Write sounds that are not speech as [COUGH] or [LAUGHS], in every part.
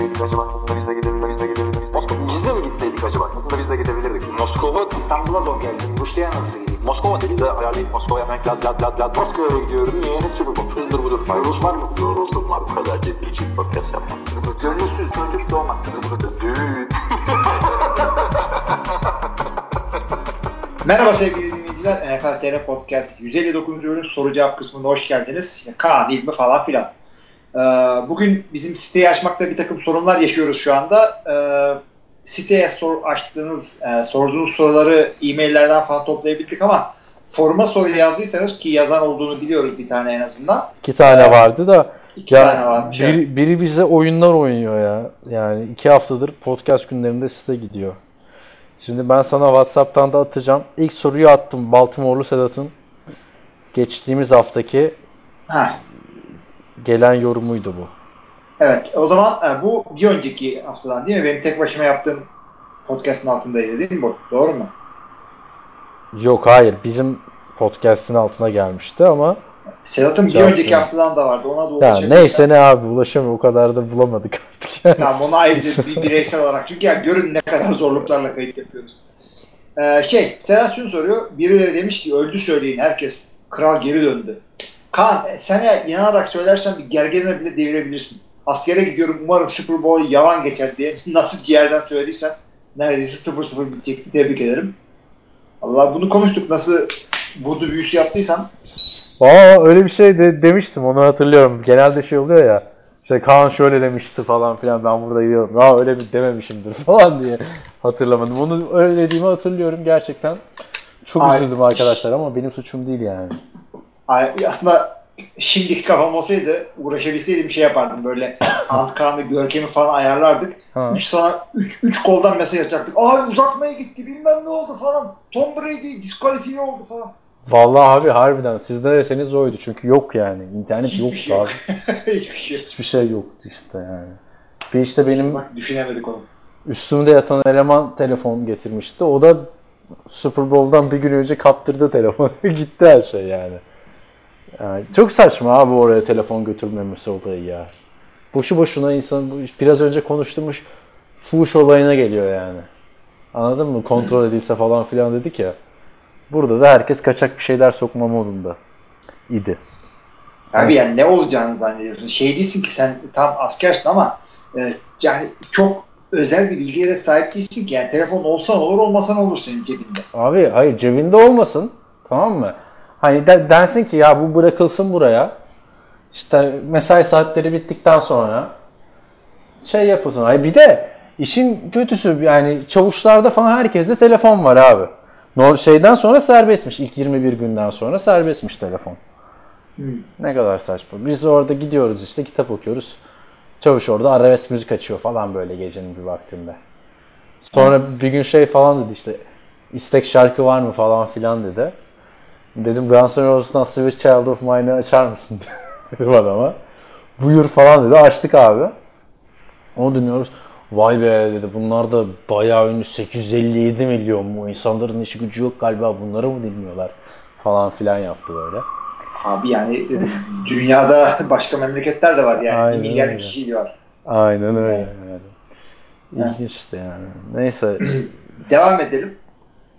gitseydik acaba? Aslında biz de gidebilirdik. Biz de gidebilirdik. Moskova biz de mi gitseydik acaba? Aslında biz de gidebilirdik. Moskova İstanbul'a zor geldi. Rusya'ya nasıl gideyim? Moskova dedi de ayarlayıp Moskova'ya hemen lad lad lad lad. Moskova'ya gidiyorum. Niye? Ne Super Bowl? Hızdır budur. Rus var mı? Yoruldum var. Bu kadar ciddi için podcast yapmam. Gönülsüz çocuk doğmaz. Düğün. [LAUGHS] Merhaba sevgili dinleyiciler. NFL TR Podcast 159. bölüm soru cevap kısmında hoş geldiniz. İşte Kaan, İlmi falan filan. Ee, bugün bizim siteyi açmakta bir takım sorunlar yaşıyoruz şu anda. Ee, siteye sor, açtığınız, e, sorduğunuz soruları e-maillerden falan toplayabildik ama foruma soru yazdıysanız ki yazan olduğunu biliyoruz bir tane en azından. İki tane Ee, vardı da İki ya tane varmış. biri, biri bize oyunlar oynuyor ya. Yani iki haftadır podcast günlerinde site gidiyor. Şimdi ben sana Whatsapp'tan da atacağım. İlk soruyu attım. Baltimore'lu Sedat'ın geçtiğimiz haftaki Heh, gelen yorumuydu bu. evet o zaman e, bu bir önceki haftadan değil mi? Benim tek başıma yaptığım podcast'ın altındaydı değil mi bu? Doğru mu? Yok hayır bizim podcast'in altına gelmişti ama Sedat'ın bir önceki haftadan da vardı. Ona da ulaşabilirsen. neyse ne abi ulaşamıyor o kadar da bulamadık artık. yani. [LAUGHS] Tamam onu ayrıca bir bireysel olarak. Çünkü ya görün ne kadar zorluklarla kayıt yapıyoruz. Ee, şey, Sedat şunu soruyor. Birileri demiş ki öldü söyleyin herkes. Kral geri döndü. Kaan e, sen eğer inanarak söylersen bir gergene bile devirebilirsin. Askere gidiyorum umarım Super Bowl yavan geçer diye [LAUGHS] nasıl ciğerden söylediysen neredeyse 0-0 bitecekti. Tebrik ederim. Allah bunu konuştuk. Nasıl voodoo büyüsü yaptıysan Aa öyle bir şey de demiştim onu hatırlıyorum. Genelde şey oluyor ya. İşte Kaan şöyle demişti falan filan ben burada yiyorum. Aa öyle mi dememişimdir [LAUGHS] falan diye hatırlamadım. Onu öyle dediğimi hatırlıyorum gerçekten. Çok Ay. üzüldüm arkadaşlar ama benim suçum değil yani. Aslında şimdiki kafam olsaydı uğraşabilseydim bir şey yapardım böyle [LAUGHS] Antkan'da görkemi falan ayarlardık. Ha. Üç sana üç, üç koldan mesaj atacaktık. Ay uzatmaya gitti bilmem ne oldu falan. Tom Brady diskalifiye oldu falan. Vallahi abi harbiden siz de deseniz oydu çünkü yok yani. İnternet Hiçbir yoktu şey yok. abi. [LAUGHS] Hiçbir şey. yok. Hiçbir şey yoktu işte yani. Bir işte benim Bak düşünemedik onu. üstümde yatan eleman telefon getirmişti. O da Super Bowl'dan bir gün önce kaptırdı telefonu. [LAUGHS] Gitti her şey yani. Yani. Çok saçma abi oraya telefon götürmemesi olayı ya. Boşu boşuna insan biraz önce konuştuğumuz fuhuş olayına geliyor yani. Anladın mı? Kontrol edilse falan filan dedik ya. Burada da herkes kaçak bir şeyler sokma modunda idi. Abi yani ne olacağını zannediyorsun. Şey değilsin ki sen tam askersin ama e, yani çok özel bir bilgiye de sahip değilsin ki. Yani telefon olsan olur olmasan olur senin cebinde. Abi hayır cebinde olmasın. Tamam mı? Hani de, densin ki ya bu bırakılsın buraya. İşte mesai saatleri bittikten sonra şey yapılsın. Hayır bir de işin kötüsü yani çavuşlarda falan herkeste telefon var abi. Nor şeyden sonra serbestmiş. İlk 21 günden sonra serbestmiş telefon. Ne kadar saçma. Biz orada gidiyoruz işte kitap okuyoruz. Çavuş orada arabesk müzik açıyor falan böyle gecenin bir vaktinde. Sonra bir gün şey falan dedi işte istek şarkı var mı falan filan dedi. Dedim Guns N' Roses'tan Sweet Child of Mine'ı açar mısın [LAUGHS] dedim adama. Buyur falan dedi. Açtık abi. Onu dinliyoruz. Vay be dedi bunlar da bayağı ünlü 857 milyon bu insanların işi gücü yok galiba bunları mı dinliyorlar falan filan yaptı böyle. Abi yani e, dünyada başka memleketler de var yani. Aynen milyar kişi var. Aynen öyle. Evet. Yani. İlginç işte yani. Neyse. [CLEARS THROAT] Devam edelim.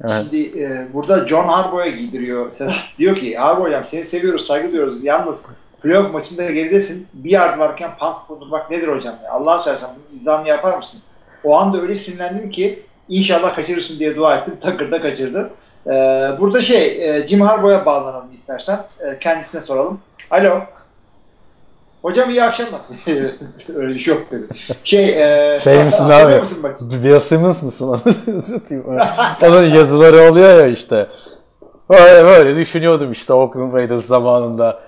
Evet. Şimdi e, burada John Harbaugh'a giydiriyor. [LAUGHS] Diyor ki Harbaugh hocam seni seviyoruz, saygı duyuyoruz. Yalnız playoff maçında geridesin. Bir yard varken punt vurdurmak nedir hocam? Ya? Allah'ın seversen bunun izahını yapar mısın? O anda öyle sinirlendim ki inşallah kaçırırsın diye dua ettim. [LAUGHS] Takır da kaçırdı. E, burada şey e, Jim Harbaugh'a bağlanalım istersen. E, kendisine soralım. Alo. Hocam iyi akşamlar. [LAUGHS] öyle bir şey yok dedi. Şey, e, Şey misin abi? musun maçı? Bill Simmons mısın? [LAUGHS] Onun yazıları oluyor ya işte. Böyle, böyle düşünüyordum işte Oakland Raiders zamanında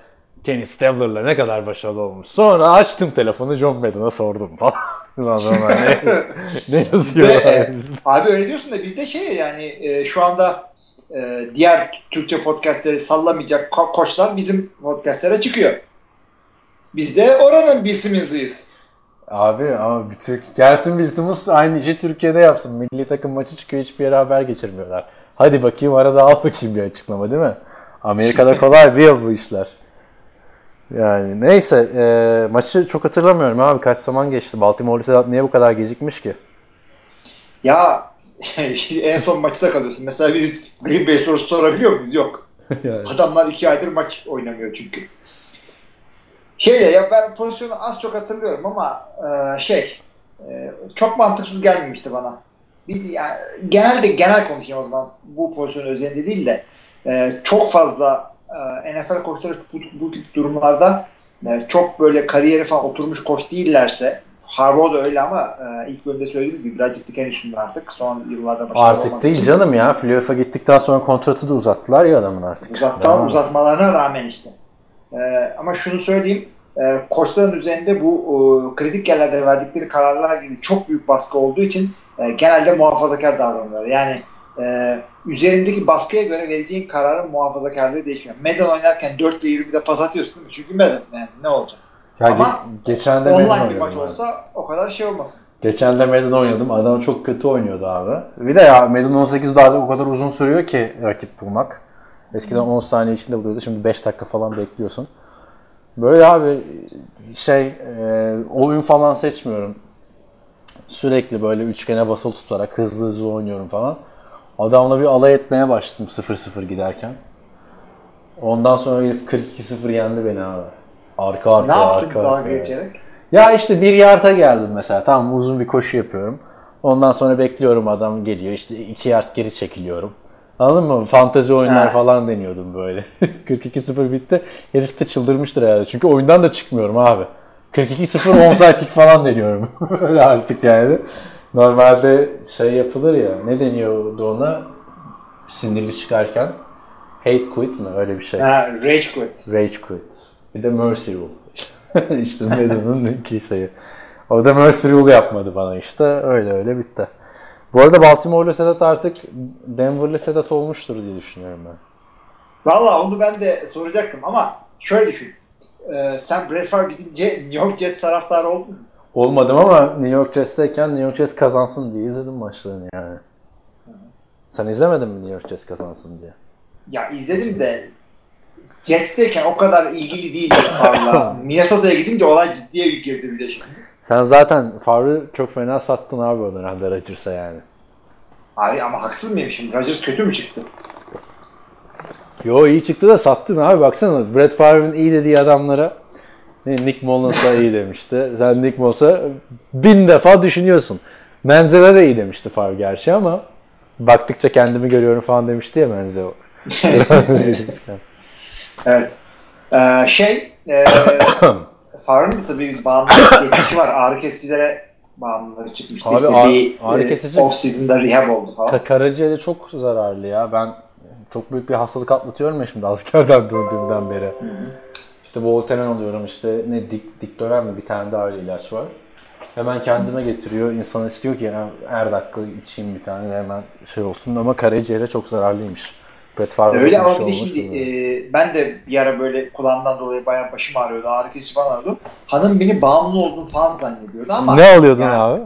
Kenny Stabler'la ne kadar başarılı olmuş. Sonra açtım telefonu John Madden'a sordum falan. [LAUGHS] Ne, ne yazıyor Bizde, e? Abi öyle diyorsun da bizde şey yani e, şu anda e, diğer Türkçe podcastleri sallamayacak ko- koçlar bizim podcastlere çıkıyor. Biz de oranın bilsimiziyiz. Abi ama bir Türk gelsin Bill Simmons aynı işi Türkiye'de yapsın. Milli takım maçı çıkıyor hiçbir yere haber geçirmiyorlar. Hadi bakayım arada al bakayım bir açıklama değil mi? Amerika'da [LAUGHS] kolay değil bu işler. Yani neyse e, maçı çok hatırlamıyorum abi kaç zaman geçti. Baltimore Sedat niye bu kadar gecikmiş ki? Ya [LAUGHS] en son maçta kalıyorsun. Mesela biz Green Bay sorusu sorabiliyor muyuz? Yok. [LAUGHS] yani. Adamlar iki aydır maç oynamıyor çünkü. Şey ya ben pozisyonu az çok hatırlıyorum ama e, şey e, çok mantıksız gelmemişti bana. Bir, yani, genelde genel konuşayım o zaman bu pozisyon özelinde değil de e, çok fazla e, NFL koçları bu, bu tip durumlarda e, çok böyle kariyeri falan oturmuş koç değillerse Harbaugh da öyle ama e, ilk bölümde söylediğimiz gibi birazcık diken üstünde artık. Son yıllarda başarılı Artık değil için. canım ya. Playoff'a gittikten sonra kontratı da uzattılar ya adamın artık. Uzattan Devam. uzatmalarına rağmen işte. Ee, ama şunu söyleyeyim. E, koçların üzerinde bu e, kritik yerlerde verdikleri kararlar gibi çok büyük baskı olduğu için e, genelde muhafazakar davranıyorlar. Yani e, üzerindeki baskıya göre vereceğin kararın muhafazakarlığı değişiyor. Madden oynarken 4 ve 20'de pas atıyorsun değil mi? Çünkü Madden yani ne olacak? Ya Ama ge- geçen de Online bir maç abi. olsa o kadar şey olmasın. Geçen de Madden oynadım. Adam çok kötü oynuyordu abi. Bir de ya Madden 18'de artık o kadar uzun sürüyor ki rakip bulmak. Eskiden 10 saniye içinde buluyordu. Şimdi 5 dakika falan bekliyorsun. Böyle abi şey e, oyun falan seçmiyorum. Sürekli böyle üçgene basılı tutarak hızlı hızlı oynuyorum falan. Adamla bir alay etmeye başladım 0-0 giderken. Ondan sonra herif 42-0 yendi beni abi. Arka Ne arka yaptın arka dalga arka. geçerek? Ya işte bir yarda geldim mesela. Tamam uzun bir koşu yapıyorum. Ondan sonra bekliyorum adam geliyor. İşte iki yard geri çekiliyorum. Anladın mı? Fantezi oyunlar Ha. falan deniyordum böyle. [LAUGHS] 42-0 bitti. Herif de çıldırmıştır herhalde. Çünkü oyundan da çıkmıyorum abi. 42-0 onside kick falan deniyorum. [LAUGHS] Öyle artık yani. Normalde şey yapılır ya. Ne deniyordu ona? Sinirli çıkarken. Hate quit mi? Öyle bir şey. Ha, rage quit. Rage Quit. Bir de Mercy Rule. [LAUGHS] işte Madden'ın iki şeyi. O da Mercy Rule yapmadı bana işte. Öyle öyle bitti. Bu arada Baltimore'lu Sedat artık Denver'lı Sedat olmuştur diye düşünüyorum ben. Valla onu ben de soracaktım ama şöyle düşün. Ee, sen Brett Favre gidince New York Jets taraftarı oldun mu? Olmadım ama New York Jets'teyken New York Jets kazansın diye izledim maçlarını yani. Sen izlemedin mi New York Jets kazansın diye? Ya izledim de Jets'teyken o kadar ilgili değildim Favre'la. [LAUGHS] Minnesota'ya gidince olay ciddiye girdi bir de şimdi. Sen zaten Favre'ı çok fena sattın abi o dönemde Rodgers'a yani. Abi ama haksız mıyım şimdi? Rodgers kötü mü çıktı? Yo iyi çıktı da sattın abi baksana. Brett Favre'ın iyi dediği adamlara Nick Mullens'a iyi demişti. [LAUGHS] Sen Nick Mullens'a bin defa düşünüyorsun. Menzel'e de iyi demişti Favre gerçi ama baktıkça kendimi görüyorum falan demişti ya Menzel. [LAUGHS] Evet. Ee, şey e, [COUGHS] Favre'ın da tabii bir bağımlılık [COUGHS] geçmişi var. Ağrı kesicilere bağımlılığı çıkmıştı. Abi işte ağrı- bir ağrı e, kesici- off season'da rehab oldu falan. Ka- Karaciğeri çok zararlı ya. Ben çok büyük bir hastalık atlatıyorum ya şimdi askerden döndüğümden beri. İşte Voltaren alıyorum işte ne dik, dikdören mi bir tane daha öyle ilaç var. Hemen kendime getiriyor. İnsan istiyor ki "Ya her dakika içeyim bir tane hemen şey olsun ama karaciğere çok zararlıymış. Brett Favre Öyle ama bir de şey şimdi e, ben de bir ara böyle kulağımdan dolayı bayağı başım ağrıyordu. Ağrı kesici falan ağrıyordu. Hanım beni bağımlı olduğunu falan zannediyordu ama ne alıyordun yani- abi?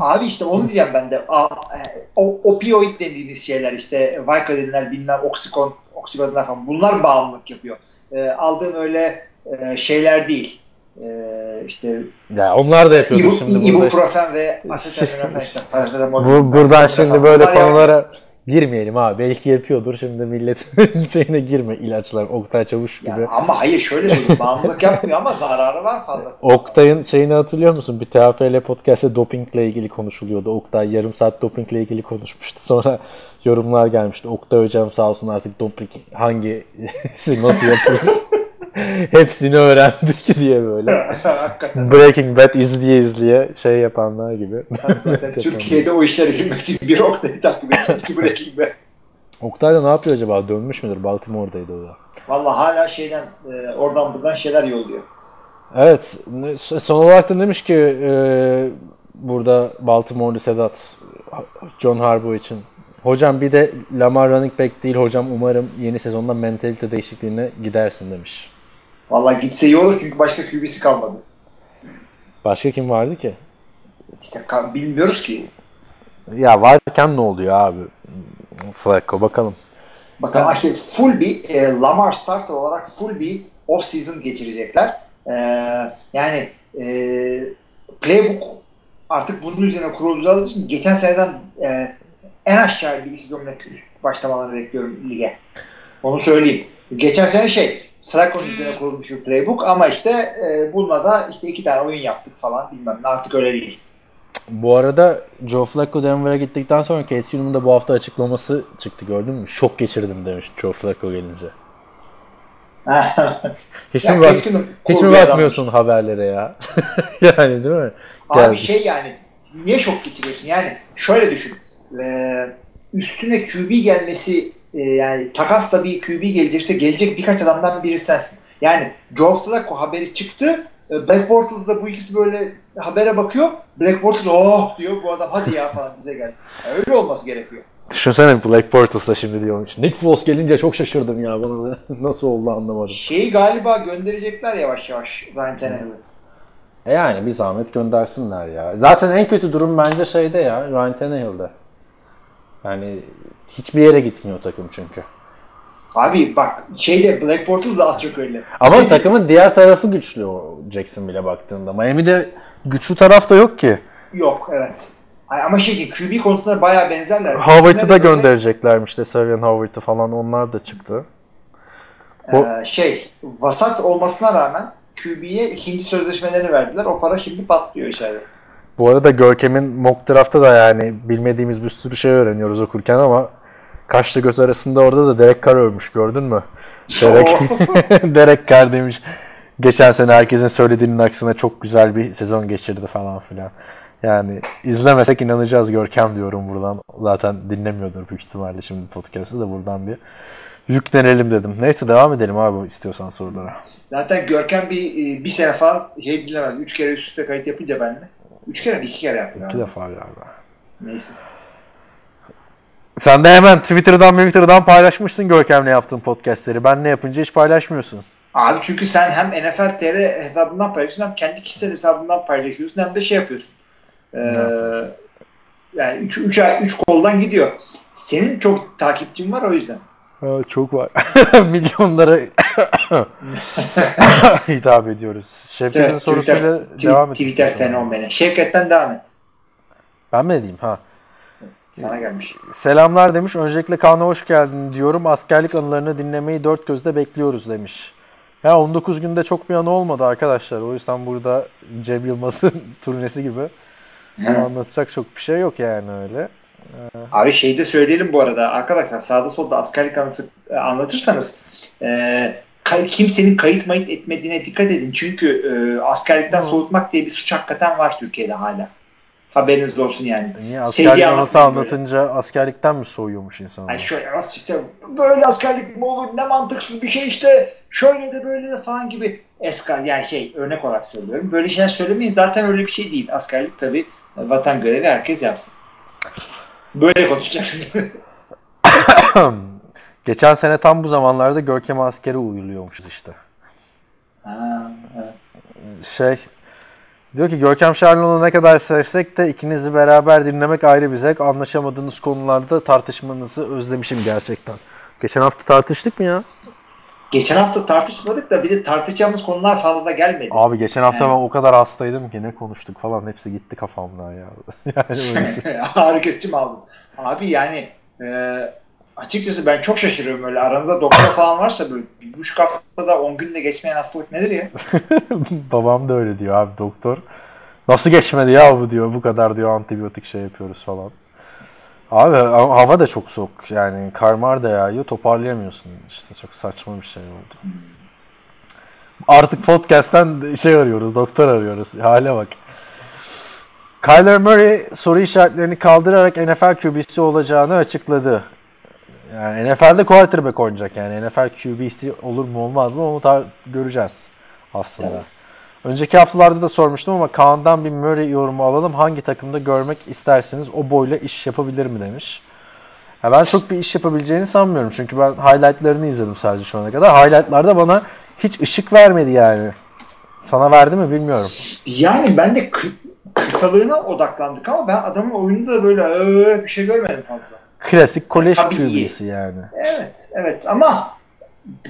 Abi işte onu diyeceğim ben de. A, e, o, opioid dediğimiz şeyler işte Vicodinler, bilmem oksikon, oksikodinler falan bunlar bağımlılık yapıyor. E, aldığın öyle e, şeyler değil. E, işte Ya onlar da yapıyordur ibu, şimdi ibuprofen ve [LAUGHS] asetaminofen işte parasetamol. Bu, buradan şimdi böyle konulara girmeyelim abi. Belki yapıyordur. Şimdi milletin [LAUGHS] şeyine girme ilaçlar. Oktay Çavuş gibi. Yani ama hayır şöyle söyleyeyim. [LAUGHS] Bağımlılık yapmıyor ama zararı var fazla. Oktay'ın şeyini hatırlıyor musun? Bir TFL podcast'te dopingle ilgili konuşuluyordu. Oktay yarım saat dopingle ilgili konuşmuştu. [LAUGHS] Sonra yorumlar gelmişti. Oktay hocam sağ olsun artık doping hangisi nasıl yapılır? [LAUGHS] Hepsini öğrendik [LAUGHS] diye böyle. Breaking Bad izleye izleye şey yapanlar gibi. Zaten [LAUGHS] Türkiye'de o işlere girmek için bir Oktay'ı takip edeceğiz ki bırakayım be. Oktay da ne yapıyor acaba? Dönmüş müdür? Baltimore'daydı o da. Valla hala şeyden e, oradan buradan şeyler yolluyor. Evet. Son olarak da demiş ki e, burada Baltimore'lu Sedat John Harbaugh için. Hocam bir de Lamar running back değil hocam umarım yeni sezonda mentalite değişikliğine gidersin demiş. Valla gitse iyi olur çünkü başka QB'si kalmadı. Başka kim vardı ki? İşte bilmiyoruz ki. Ya varken ne oluyor abi? Flacco bakalım. Bakalım işte full bir e, Lamar starter olarak full bir off season geçirecekler. Ee, yani e, playbook artık bunun üzerine kurulacağı için geçen seneden e, en aşağı bir iki gömlek başlamalarını bekliyorum lige. Onu söyleyeyim. Geçen sene şey Flacco'nun üzerine kurulmuş bir playbook ama işte e, bununla da işte iki tane oyun yaptık falan bilmem ne artık öyle değil. Bu arada Joe Flacco Denver'a gittikten sonra Case Keenum'un da bu hafta açıklaması çıktı gördün mü? Şok geçirdim demiş Joe Flacco gelince. Hiç Ya mi, bak, hiç mi bakmıyorsun haberlere ya? [LAUGHS] yani değil mi? Abi şey yani niye şok geçireceksin? Yani şöyle düşün. Ee, üstüne QB gelmesi e, yani takasla bir QB gelecekse gelecek birkaç adamdan biri sensin. Yani Joe Flacco haberi çıktı. E, Black Bortles'da bu ikisi böyle habere bakıyor. Black Bortles oh diyor bu adam hadi ya falan bize gel. Yani öyle olması gerekiyor. Düşünsene Black Bortles'da şimdi diyormuş. Nick Foles gelince çok şaşırdım ya bana da. [LAUGHS] Nasıl oldu anlamadım. Şeyi galiba gönderecekler yavaş yavaş Ryan Tannehill'i. E yani bir zahmet göndersinler ya. Zaten en kötü durum bence şeyde ya. Ryan Tannehill'de. Yani hiçbir yere gitmiyor takım çünkü. Abi bak şeyde Black Bortles da az çok öyle. Ama Dedi- takımın diğer tarafı güçlü o Jackson bile baktığında. Miami'de güçlü taraf da yok ki. Yok evet. Ay, Ama şey ki QB konusunda bayağı benzerler. Howard'ı da göndereceklermiş de Savion Howard'ı falan onlar da çıktı. O- e, şey vasat olmasına rağmen QB'ye ikinci sözleşmelerini verdiler. O para şimdi patlıyor içeride. Bu arada Görkem'in mock draft'ta da yani bilmediğimiz bir sürü şey öğreniyoruz okurken ama kaşla göz arasında orada da Derek Carr ölmüş gördün mü? Derek, [LAUGHS] Derek Carr demiş. Geçen sene herkesin söylediğinin aksine çok güzel bir sezon geçirdi falan filan. Yani izlemesek inanacağız Görkem diyorum buradan. Zaten dinlemiyordur büyük ihtimalle şimdi podcast'ı da buradan bir yüklenelim dedim. Neyse devam edelim abi istiyorsan sorulara. Zaten Görkem bir e, bir sene falan şey dinlemez. Üç kere üst üste kayıt yapınca benimle. Üç kere mi? iki kere yaptı. İki defa galiba. Neyse. Sen de hemen Twitter'dan Twitter'dan paylaşmışsın Görkem'le yaptığın podcastleri. Ben ne yapınca hiç paylaşmıyorsun. Abi çünkü sen hem NFL TR hesabından paylaşıyorsun hem kendi kişisel hesabından paylaşıyorsun hem de şey yapıyorsun. Ee, yani üç, üç, ay- üç koldan gidiyor. Senin çok takipçin var o yüzden. Ha, çok var. [LAUGHS] Milyonlara [LAUGHS] hitap ediyoruz. Şevket'in Evet, sorusuyla Twitter, devam et. Twitter fenomeni. Şevket'ten devam et. Ben mi diyeyim? Ha. Sana gelmiş. Selamlar demiş. Öncelikle Kaan'a hoş geldin diyorum. Askerlik anılarını dinlemeyi dört gözle bekliyoruz demiş. Ya 19 günde çok bir anı olmadı arkadaşlar. O yüzden burada Cem Yılmaz'ın [LAUGHS] turnesi gibi anlatacak çok bir şey yok yani öyle. Abi şeyi de söyleyelim bu arada. Arkadaşlar sağda solda askerlik anısı e, anlatırsanız e, kimsenin kayıt mayıt etmediğine dikkat edin. Çünkü e, askerlikten soğutmak diye bir suç hakikaten var Türkiye'de hala. Haberiniz olsun yani. Niye askerlik anısı anlatmayın böyle. anlatınca askerlikten mi soğuyormuş insanlar? Ay şöyle nasıl çıktı? Böyle askerlik mi olur? Ne mantıksız bir şey işte. Şöyle de böyle de falan gibi eskal yani şey örnek olarak söylüyorum. Böyle şeyler söylemeyin. Zaten öyle bir şey değil. Askerlik tabii vatan görevi herkes yapsın. Böyle konuşacaksın. [LAUGHS] Geçen sene tam bu zamanlarda Görkem askere uyuluyormuşuz işte. ha, evet. Şey diyor ki Görkem Şarlıoğlu'nu ne kadar sevsek de ikinizi beraber dinlemek ayrı bir zevk. Anlaşamadığınız konularda tartışmanızı özlemişim gerçekten. Geçen hafta tartıştık mı ya? Geçen hafta tartışmadık da bir de tartışacağımız konular fazla gelmedi. Abi geçen hafta Yani. ben o kadar hastaydım ki ne konuştuk falan hepsi gitti kafamdan ya. [LAUGHS] yani. [LAUGHS] Ağrı kesici mi aldın? Abi yani e, açıkçası ben çok şaşırıyorum öyle. Aranızda doktor falan varsa böyle bir buçuk haftada 10 günde geçmeyen hastalık nedir ya? [LAUGHS] Babam da öyle diyor abi doktor. Nasıl geçmedi ya bu diyor bu kadar diyor antibiyotik şey yapıyoruz falan. Abi ha- hava da çok soğuk yani karmar da yağıyor toparlayamıyorsun işte çok saçma bir şey oldu. Artık podcast'ten şey arıyoruz doktor arıyoruz hale bak. Kyler Murray soru işaretlerini kaldırarak NFL QB'si olacağını açıkladı. Yani NFL'de quarterback oynayacak yani NFL QB'si olur mu olmaz mı onu tar- göreceğiz aslında. Evet. Önceki haftalarda da sormuştum ama Kaan'dan bir Murray yorumu alalım. Hangi takımda görmek isterseniz o boyla iş yapabilir mi demiş. Ya ben çok bir iş yapabileceğini sanmıyorum. Çünkü ben highlightlarını izledim sadece şu ana kadar. Highlightlarda bana hiç ışık vermedi yani. Sana verdi mi bilmiyorum. Yani ben de kı- kısalığına odaklandık ama ben adamın oyununda da böyle "Ee" bir şey görmedim fazla. Klasik kolej Tabii iyi. QB'si yani. Evet, evet ama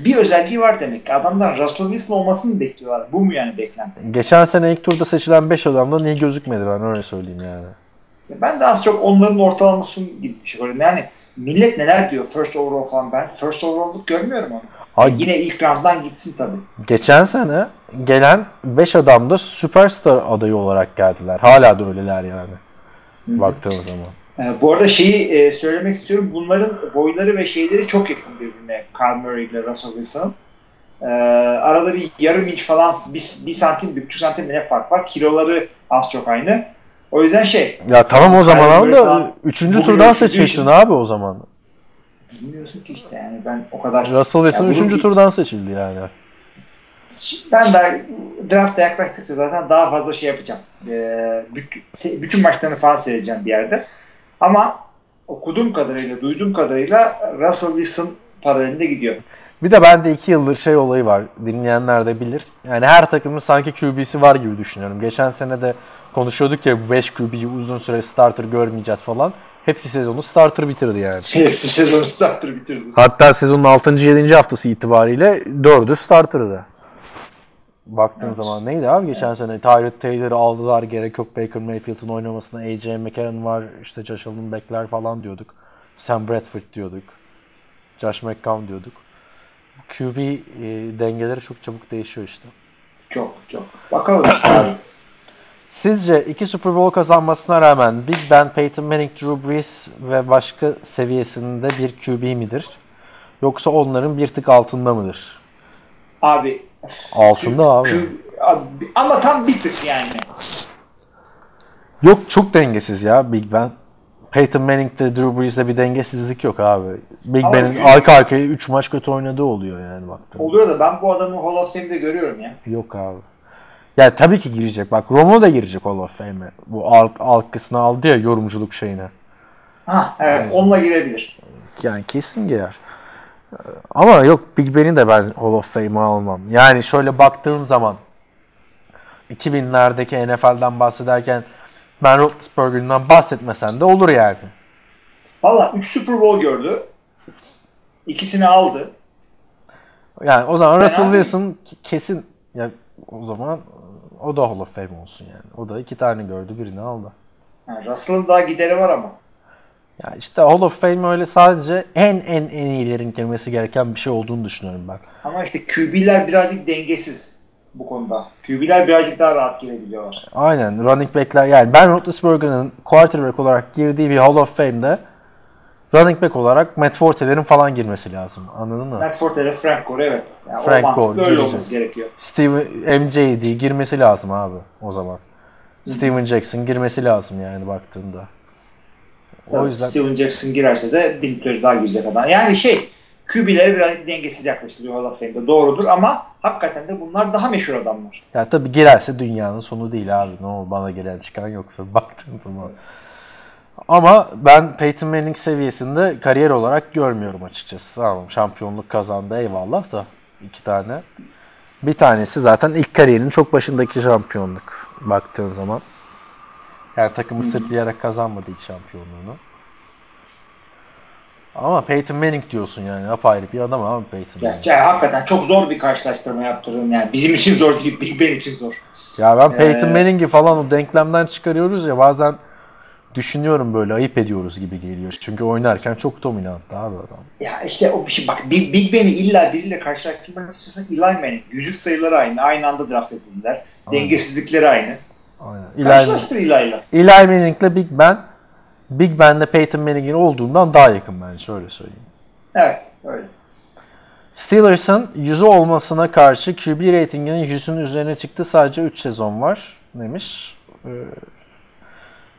bir özelliği var demek ki. Adamdan Russell Wilson olmasını bekliyorlar. Bu mu yani beklenti? Geçen sene ilk turda seçilen 5 adamdan iyi gözükmedi ben öyle söyleyeyim yani. Ben de az çok onların ortalaması gibi bir şey. Yani millet neler diyor first overall falan. Ben first overall'luk görmüyorum onu. Ay, Yine ilk rounddan gitsin tabii. Geçen sene gelen 5 adam da süperstar adayı olarak geldiler. Hala da öyleler yani. Baktığın zaman. Ee, bu arada şeyi e, söylemek istiyorum. Bunların boyları ve şeyleri çok yakın birbirine. Carl Murray ile Russell Wilson. Ee, arada bir yarım inç falan, bir, bir santim, bir buçuk santim ne fark var. Kiloları az çok aynı. O yüzden şey. Ya tamam o zaman abi da falan 3. bugün turdan seçilsin abi o zaman. Bilmiyorsun ki işte yani ben o kadar. Russell Wilson Ya bunu 3. bir- turdan seçildi yani. Ben de drafta yaklaştıkça zaten daha fazla şey yapacağım. Ee, bütün, bütün maçlarını falan seyredeceğim bir yerde. Ama okuduğum kadarıyla, duyduğum kadarıyla Russell Wilson paralelinde gidiyor. Bir de bende 2 yıldır şey olayı var. Dinleyenler de bilir. Yani her takımın sanki QB'si var gibi düşünüyorum. Geçen sene de konuşuyorduk ya bu 5 QB'yi uzun süre starter görmeyeceğiz falan. Hepsi sezonu starter bitirdi yani. Hepsi sezonu starter bitirdi. Hatta sezonun 6. 7. haftası itibariyle 4'ü starter'dı. Baktığın Evet. zaman neydi abi geçen sene Tyrod Taylor'ı aldılar gerek yok Baker Mayfield'ın oynamasına AJ McCarron var işte Josh Allen bekler falan diyorduk. Sam Bradford diyorduk. Josh McCown diyorduk. QB e, dengeleri çok çabuk değişiyor işte. Çok çok. Bakalım işte. [CLEARS THROAT] Sizce iki Super Bowl kazanmasına rağmen Big Ben, Peyton Manning, Drew Brees ve başka seviyesinde bir QB midir? Yoksa onların bir tık altında mıdır? Abi. Altında abi. abi. Ama tam bir tık yani. Yok çok dengesiz ya Big Ben. Peyton Manning'de Drew Brees'le bir dengesizlik yok abi. Big Ama Ben'in arka arkaya 3 maç kötü oynadığı oluyor yani baktığında. Oluyor da ben bu adamı Hall of Fame'de görüyorum ya. Yok abi. Ya tabii ki girecek. Bak Romo da girecek Hall of Fame'e. Bu alt, algısını aldı ya yorumculuk şeyine. Ha evet onunla girebilir. Yani kesin girer. Ama yok Big Ben'i de ben Hall of Fame'e almam. Yani şöyle baktığın zaman 2000'lerdeki NFL'den bahsederken Ben Roethlisberger'dan bahsetmesen de olur yani. Valla 3 Super Bowl gördü. İkisini aldı. Yani o zaman Fena Russell değil. Wilson ki- kesin ya o zaman o da Hall of Fame olsun yani. O da iki tane gördü birini aldı. Ha, Russell'ın daha gideri var ama. Ya işte Hall of Fame öyle sadece en en en iyilerin girmesi gereken bir şey olduğunu düşünüyorum ben. Ama işte QB'ler birazcık dengesiz bu konuda. QB'ler birazcık daha rahat girebiliyorlar. Aynen running back'ler yani Ben Roethlisberger'ın quarterback olarak girdiği bir Hall of Fame'de running back olarak Matt Forte'lerin falan girmesi lazım. Anladın mı? Matt Forte ile Frank Gore evet. Yani Frank o Gore öyle olması gerekiyor. Steve MJD girmesi lazım abi o zaman. Steven Jackson girmesi lazım yani baktığında. O yüzden Steven Jackson girerse de bin daha girecek adam. Yani şey QB'lere birazcık dengesiz yaklaşılıyor Hall of Fame'de. Doğrudur ama hakikaten de bunlar daha meşhur adamlar. ya tabii girerse dünyanın sonu değil abi. Ne olur bana gelen çıkan yoksa [LAUGHS] baktığın zaman. Ama ben Peyton Manning seviyesinde kariyer olarak görmüyorum açıkçası. Tamam şampiyonluk kazandı eyvallah da iki tane. Bir tanesi zaten ilk kariyerinin çok başındaki şampiyonluk baktığın zaman. Yani takımı sırtlayarak kazanmadı ilk şampiyonluğunu. Ama Peyton Manning diyorsun yani apayrı bir adam abi Peyton Ya, Manning. ya hakikaten çok zor bir karşılaştırma yaptırın yani. Bizim için zor değil, [LAUGHS] Big Ben için zor. Ya ben Peyton Ee, Manning'i falan o denklemden çıkarıyoruz ya bazen düşünüyorum böyle ayıp ediyoruz gibi geliyor. Çünkü oynarken çok dominanttı abi adam. Ya işte o bir şey bak Big, Big Ben'i illa biriyle karşılaştırmak istiyorsan Eli Manning. Yüzük sayıları aynı. Aynı anda draft edildiler. Aynen. Dengesizlikleri aynı. Aynen. Karşılaştır Eli'yle. Eli Manning'le Big Ben Big Ben'le Peyton Manning'in olduğundan daha yakın bence şöyle söyleyeyim. Evet öyle. Steelers'ın 100'ü olmasına karşı QB ratinginin 100'ün üzerine çıktı sadece 3 sezon var demiş. Ee,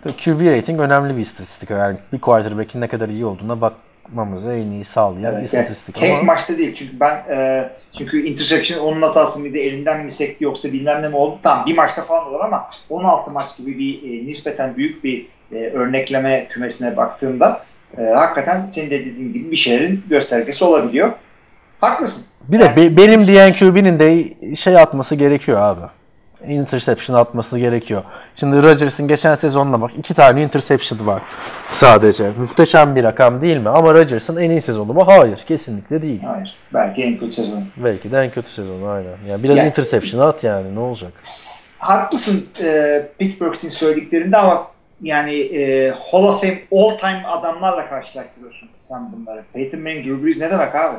QB rating önemli bir istatistik. Yani bir quarterback'in ne kadar iyi olduğuna bakmamızı en iyi sağlayan bir Evet, yani istatistik. tek ama... maçta değil çünkü ben e, çünkü interception onun hatası mıydı elinden mi sekti yoksa bilmem ne mi oldu tam bir maçta falan olur ama 16 maç gibi bir e, nispeten büyük bir e, örnekleme kümesine baktığımda e, hakikaten senin de dediğin gibi bir şeylerin göstergesi olabiliyor. Haklısın. Bir de be- benim diyen QB'nin de şey atması gerekiyor abi. İnterception atması gerekiyor. Şimdi Rodgers'ın geçen sezonuna bak. iki tane interception var sadece. Muhteşem bir rakam değil mi? Ama Rodgers'ın en iyi sezonu mu? Hayır. Kesinlikle değil. Hayır. Belki en kötü sezon. Belki de en kötü sezonu aynen. Yani biraz Ya- interception at yani ne olacak? Haklısın e, Pittsburgh'in söylediklerinde ama yani e, Hall of Fame all time adamlarla karşılaştırıyorsun sen bunları. Peyton Manning, Drew Brees ne demek abi?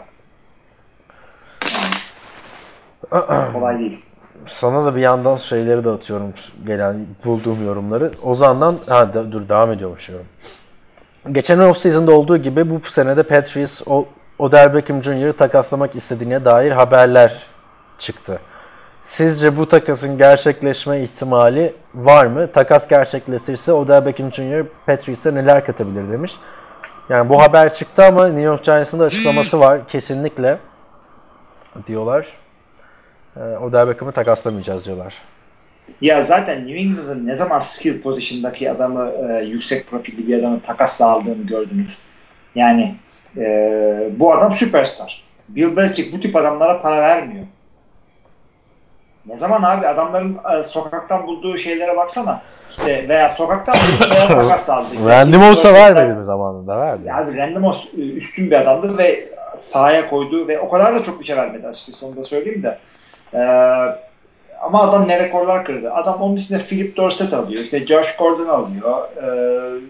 Yani, [CLEARS THROAT] kolay değil. Sana da bir yandan şeyleri de atıyorum gelen bulduğum yorumları. Ozan'dan ha de- dur devam ediyormuş yorum. Geçen offseason'da olduğu gibi bu senede Patriots o Odell Beckham Jr.'ı takaslamak istediğine dair haberler çıktı. Sizce bu takasın gerçekleşme ihtimali var mı? Takas gerçekleşirse Odell Beckham Jr. Patriots'a neler katabilir demiş. Yani bu haber çıktı ama New York Giants'ın da açıklaması var. Kesinlikle diyorlar. Ee, Odell Beckham'ı takaslamayacağız diyorlar. Ya zaten New England'ın ne zaman skill position'daki adamı e, yüksek profilli bir adamı takasla aldığını gördünüz. Yani e, bu adam süperstar. Bill Belichick bu tip adamlara para vermiyor. Ne zaman abi adamların e, sokaktan bulduğu şeylere baksana. İşte veya sokaktan bulduğu [LAUGHS] takas aldı. Randy Moss'a Gerçekten- vermedi mi zamanında? Verdi. Ya abi Randy Moss e, üstün bir adamdı ve sahaya koydu ve o kadar da çok bir şey vermedi açıkçası onu da söyleyeyim de. Ee, ama adam ne rekorlar kırdı. Adam onun içinde Philip Dorsett alıyor. işte Josh Gordon alıyor. Ee,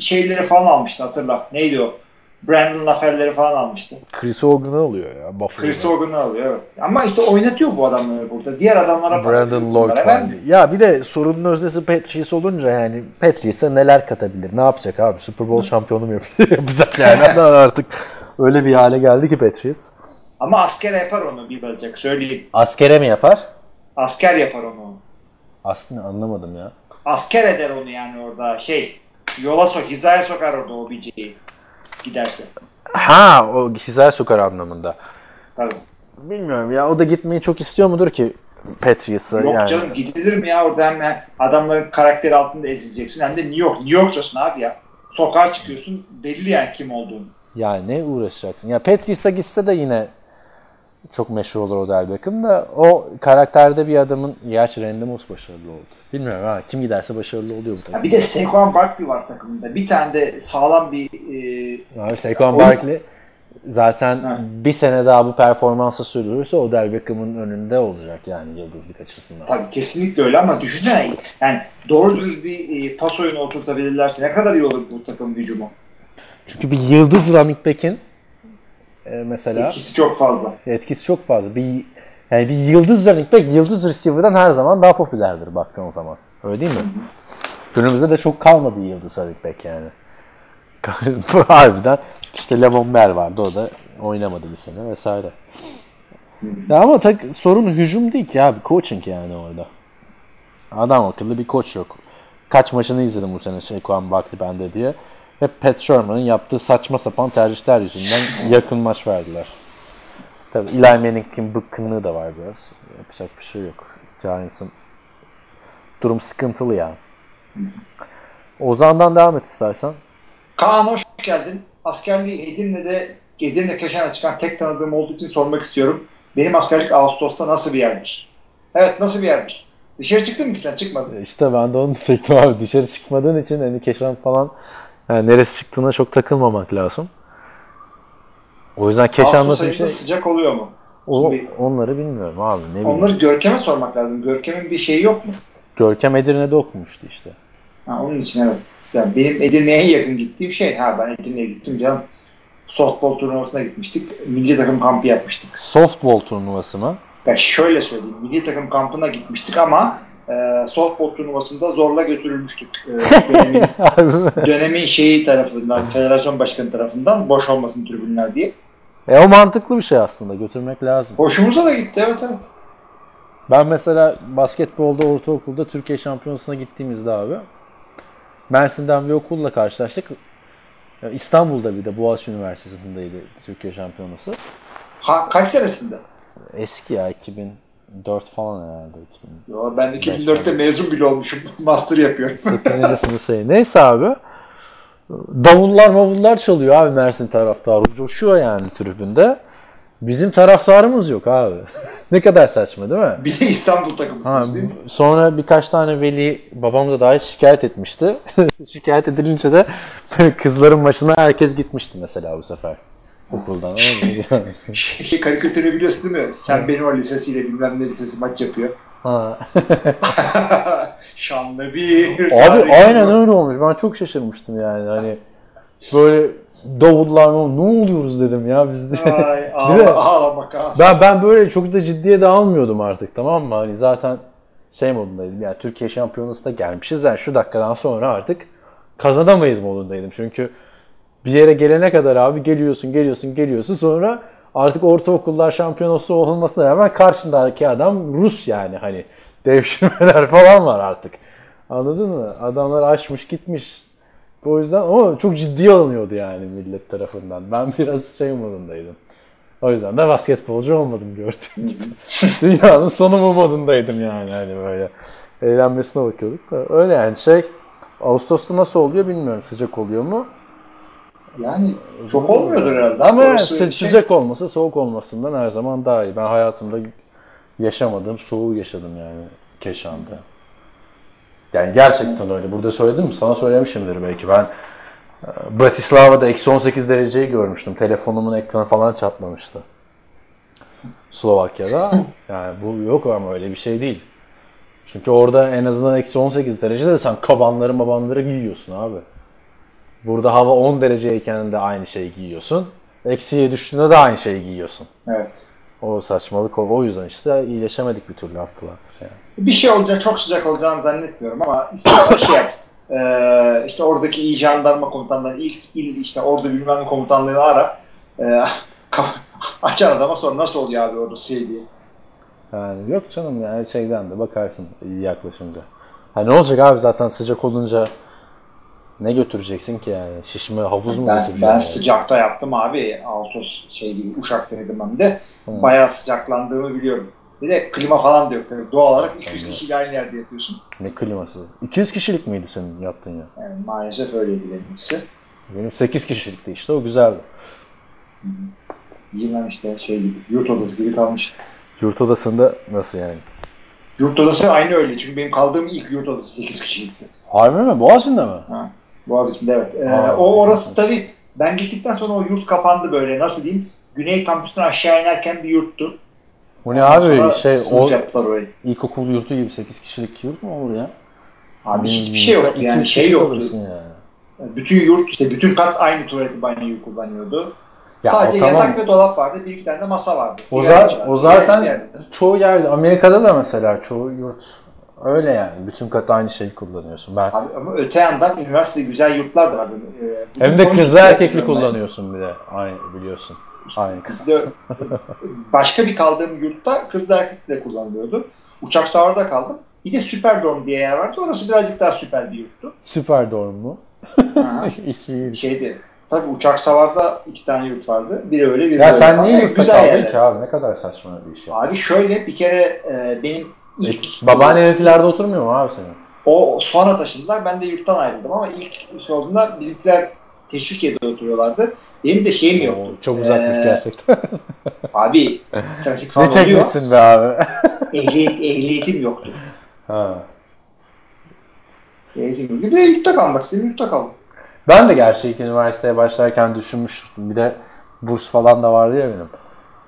şeyleri falan almıştı hatırla. Neydi o? Brandon Lafelleri falan almıştı. Chris Hogan'ı alıyor ya. Buffalo'da. Chris Hogan'ı alıyor evet. Ama işte oynatıyor bu adamları burada. Diğer adamlara Brandon Lloyd vermiyor. Ya bir de sorunun öznesi Patriots olunca yani Patriots'a neler katabilir? Ne yapacak abi? Super Bowl şampiyonu mu yap- [LAUGHS] yapacak yani? Artık öyle bir hale geldi ki Patriots. Ama asker yapar onu bir bacak söyleyeyim. Askere mi yapar? Asker yapar onu. Aslında anlamadım ya. asker eder onu yani orada şey yola sok hizaya sokar orada o BC'yi giderse. Ha o hizaya sokar anlamında. Tabii. Bilmiyorum ya o da gitmeyi çok istiyor mudur ki Patriots'a Yok yani. canım gidilir mi ya orada hem adamların karakteri altında ezileceksin hem de New York. New York'tasın abi ya. Sokağa çıkıyorsun belli yani kim olduğunu. Yani ne uğraşacaksın? Ya Patriots'a gitse de yine çok meşhur olur Odell Beckham da o karakterde bir adamın gerçi Randy Moss başarılı oldu. Bilmiyorum ha kim giderse başarılı oluyor bu takım. bir de Saquon Barkley var takımında. Bir tane de sağlam bir e, Abi Saquon Oyun- Barkley zaten Ha. bir sene daha bu performansı sürdürürse Odell Beckham'ın önünde olacak yani yıldızlık açısından. tabii kesinlikle öyle ama düşünsene yani doğru düz bir e, pas oyunu oturtabilirlerse ne kadar iyi olur bu takım hücumu. Çünkü bir yıldız running back'in mesela Etkisi çok fazla. etkisi çok fazla. Bir yani bir yıldız running back yıldız receiver'dan her zaman daha popülerdir baktığın zaman. Öyle değil mi? Günümüzde de çok kalmadı yıldız running back yani. [LAUGHS] Harbiden işte Levon Bell vardı o da oynamadı bir sene vesaire. Ya ama tak, sorun hücum değil ki abi. Coaching yani orada. Adam akıllı bir koç yok. Kaç maçını izledim bu sene Saquon Barkley bende diye. Ve Pat Sherman'ın yaptığı saçma sapan tercihler yüzünden yakın maç verdiler. Tabii Eli Manning'in bıkkınlığı da var biraz. Yapacak bir şey yok. Giants'ın durum sıkıntılı yani. Ozan'dan devam et istersen. Kaan hoş geldin. Askerliği Edirne'de Edirne köşene çıkan tek tanıdığım olduğu için sormak istiyorum. Benim askerlik Ağustos'ta nasıl bir yerdir? Evet nasıl bir yerdir? Dışarı çıktın mı ki sen? Çıkmadın. İşte ben de onu diyecektim abi. Dışarı çıkmadığın için hani Keşan falan yani neresi çıktığına çok takılmamak lazım. O yüzden bir ayında şey? sıcak oluyor mu? O, Şimdi- onları bilmiyorum abi. Ne bileyim. Onları Görkem'e sormak lazım. Görkem'in bir şeyi yok mu? Görkem Edirne'de okumuştu işte. Ha, onun için evet. Yani benim Edirne'ye yakın gittiğim şey. Ha ben Edirne'ye gittim canım. Softball turnuvasına gitmiştik. Milli takım kampı yapmıştık. Softball turnuvası mı? Ya şöyle söyleyeyim. Milli takım kampına gitmiştik ama e, softball turnuvasında zorla götürülmüştük. E, [LAUGHS] dönemin, dönemin şeyi tarafından, federasyon başkanı tarafından boş olmasın tribünler diye. e o mantıklı bir şey aslında. Götürmek lazım. Hoşumuza da gitti evet evet. Ben mesela basketbolda ortaokulda Türkiye şampiyonasına gittiğimizde abi Mersin'den bir okulla karşılaştık. İstanbul'da bir de Boğaziçi Üniversitesi'ndeydi Türkiye şampiyonası. Ha, kaç senesinde? Eski ya 2004 falan herhalde. 2000. Yo, ben 2004'te mezun bile olmuşum. [LAUGHS] Master yapıyorum. 8. sayı. Neyse abi. Davullar mavullar çalıyor abi Mersin taraftarı. Coşuyor yani tribünde. Bizim taraftarımız yok abi. [LAUGHS] ne kadar saçma değil mi? Bir de İstanbul Ha, takımısınız değil mi? sonra birkaç tane veli babam da dahil şikayet etmişti. [LAUGHS] şikayet edilince de kızların maçına herkes gitmişti mesela bu sefer okuldan. [LAUGHS] Şey, karikatürünü biliyorsun değil mi? Sen benim o lisesiyle bilmem ne lisesi maç yapıyor. ha. [LAUGHS] Şanlı bir Abi aynen öyle olmuş. Ben çok şaşırmıştım yani. Hani böyle davullar ne oluyoruz dedim ya biz de. Ay, ağla, ağlamak ha. Ben ben böyle çok da ciddiye de almıyordum artık tamam mı? Hani zaten şey modundaydım yani Türkiye şampiyonası da gelmişiz yani şu dakikadan sonra artık kazanamayız modundaydım. Çünkü bir yere gelene kadar abi geliyorsun geliyorsun geliyorsun sonra artık ortaokullar şampiyonası olmasına rağmen karşındaki adam Rus yani hani [LAUGHS] devşirmeler falan var artık. Anladın mı? Adamlar açmış gitmiş. O yüzden ama çok ciddi alınıyordu yani millet tarafından. Ben biraz şey modundaydım. O yüzden de basketbolcu olmadım gördüğün gibi. [LAUGHS] Dünyanın sonu mu modundaydım yani hani böyle. Eğlenmesine bakıyorduk da. Öyle yani şey Ağustos'ta nasıl oluyor bilmiyorum. Sıcak oluyor mu? Yani çok olmuyordur herhalde. Ama Orası sı- şey- sıcak olması soğuk olmasından her zaman daha iyi. Ben hayatımda yaşamadığım soğuğu yaşadım yani Keşan'da. Yani gerçekten öyle. Burada söyledim mi? Sana söylemişimdir belki. Ben e, Bratislava'da eksi 18 dereceyi görmüştüm. Telefonumun ekranı falan çatlamıştı. Slovakya'da. [LAUGHS] Yani bu yok ama öyle bir şey değil. Çünkü orada en azından eksi 18 derecede sen kabanları mabanları giyiyorsun abi. Burada hava 10 dereceyken de aynı şeyi giyiyorsun. Eksiye düştüğünde de aynı şeyi giyiyorsun. Evet. O saçmalık o. O yüzden işte iyileşemedik bir türlü haftalardır yani. Bir şey olacak, çok sıcak olacağını zannetmiyorum ama istiyorsan şey yap. [LAUGHS] Ee, işte oradaki iyi jandarma komutanları, ilk il, işte orada bilmem ne komutanlığını ara. Ee, [LAUGHS] açar adama sonra nasıl oluyor abi orada şey diye. Yani yok canım yani şeyden de bakarsın iyi yaklaşınca. Ha ne olacak abi zaten sıcak olunca ne götüreceksin ki yani? Şişme havuz mu Ben, ben yani? sıcakta yaptım abi. Altos şey gibi Uşak'taydım hem de. Hı. Bayağı sıcaklandığımı biliyorum. Bir de klima falan da yok tabii. Doğal olarak 200 kişiyle aynı yerde yatıyorsun. Ne kliması? 200 kişilik miydi senin yaptığın ya? Yani maalesef öyleydi benimkisi. Benim 8 kişilikti işte o güzeldi. Yılan işte şey gibi, yurt odası gibi kalmış. Yurt odasında nasıl yani? Yurt odası aynı öyle. Çünkü benim kaldığım ilk yurt odası 8 kişilikti. Harbi mi? Boğaziçi'nde mi? Ha. Boğaziçi'nde evet. Ee, Aa, o orası tabii ben gittikten sonra o yurt kapandı böyle. Nasıl diyeyim? Güney kampüsünden aşağı inerken bir yurttu. Bu ne abi Sonra şey o ilkokul yurtu gibi 8 kişilik yurt mu olur ya? Abi Hmm, hiçbir şey yoktu yani 200 şey yoktu. yani. Bütün yurt işte bütün kat aynı tuvaleti banyoyu kullanıyordu. Ya Sadece o tamam. yatak ve dolap vardı. Bir iki tane de masa vardı. O, za- o zaten yerde. çoğu yerde Amerika'da da mesela çoğu yurt öyle yani. Bütün kat aynı şeyi kullanıyorsun. Ben Abi ama öte yandan üniversite güzel yurtlar da vardı. Ee, hem de ya, erkekli kullanıyorsun bir de. Aynı biliyorsun. Aynı kız. Bizde [LAUGHS] başka bir kaldığım yurtta kızlı erkekli de kullanılıyordu. Uçak savarda kaldım. Bir de Superdome diye yer vardı. Orası birazcık daha süper bir yurttu. Süper dorm mu? [LAUGHS] İsmi şeydi. Tabii uçak savarda iki tane yurt vardı. Biri öyle biri Ya böyle. sen Ama niye yurtta kaldın ki abi? Ne kadar saçma bir ya. Abi şöyle bir kere e, benim ilk Babaannen etilerde oturmuyor mu abi senin? o sonra taşındılar. Ben de yurttan ayrıldım ama ilk şey olduğunda bizimkiler Teşvikiye'de oturuyorlardı. Benim de şeyim yoktu. Oo, çok uzakmış Ee, gerçekten. [LAUGHS] Abi trafik falan ne oluyor. çekmişsin be abi? [LAUGHS] Ehliyet, ehliyetim yoktu. ha. Ehliyetim yoktu. Bir de yurtta kalmak istedim. Yurtta kaldım. Ben de gerçi ilk üniversiteye başlarken düşünmüştüm. Bir de burs falan da vardı ya benim.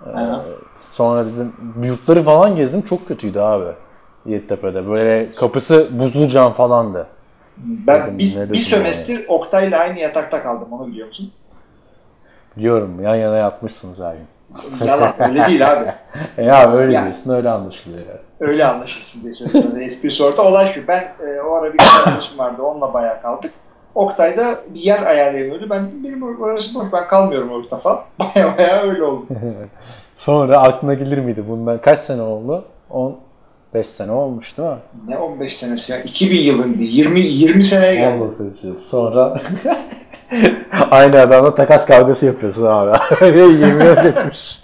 Ee, Aha. sonra dedim yurtları falan gezdim çok kötüydü abi. Yeditepe'de. Böyle kapısı buzlu cam falandı. Ben Dedim, bir dedim sömestr Oktay'la aynı yatakta kaldım. Onu biliyor musun? Biliyorum yan yana yatmışsınız gün. Yalan. Öyle değil abi. [LAUGHS] E ya öyle Ya. diyorsun öyle anlaşılıyor yani. Öyle anlaşılsın diye söyledim. Espri orta. Olay şu. Ben e, o ara bir arkadaşım vardı. Onunla bayağı kaldık. Oktay da bir yer ayarlayamıyordu. Ben dedim benim orası boş. Ben kalmıyorum orada falan. [LAUGHS] Baya baya öyle oldu. [LAUGHS] Sonra aklına gelir miydi bundan kaç sene oldu? 15 sene olmuş değil mi? Ne 15 senesi ya? 2000 yılın bir 20 20 seneye geldi. 19 yıl. Sonra [LAUGHS] aynı adamla takas kavgası yapıyorsun abi. 20 yıl geçmiş.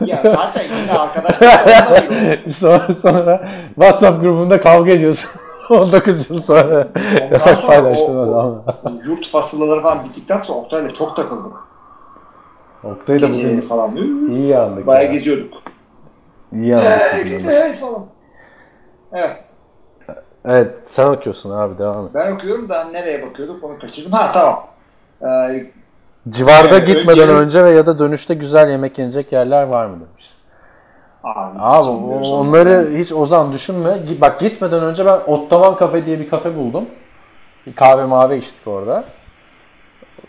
Ya zaten yine arkadaşlar [LAUGHS] sonra, sonra WhatsApp grubunda kavga ediyorsun. [LAUGHS] 19 yıl sonra yatak o- adamla. Yurt fasılaları falan bittikten sonra Oktay'la çok takıldık. Oktay da bugün falan. iyi yandık. Bayağı ya. geziyorduk. İyi yandık. hey falan. Evet. Evet sen okuyorsun abi devam et. Ben okuyorum da nereye bakıyorduk onu kaçırdım. Ha tamam. Ee, Civarda Evet, gitmeden önce- önce ve ya da dönüşte güzel yemek yenecek yerler var mı demiş. abi, Abi onları hiç Ozan düşünme. Bak gitmeden önce ben Ottoman Kafe diye bir kafe buldum. Bir kahve mavi içtik orada.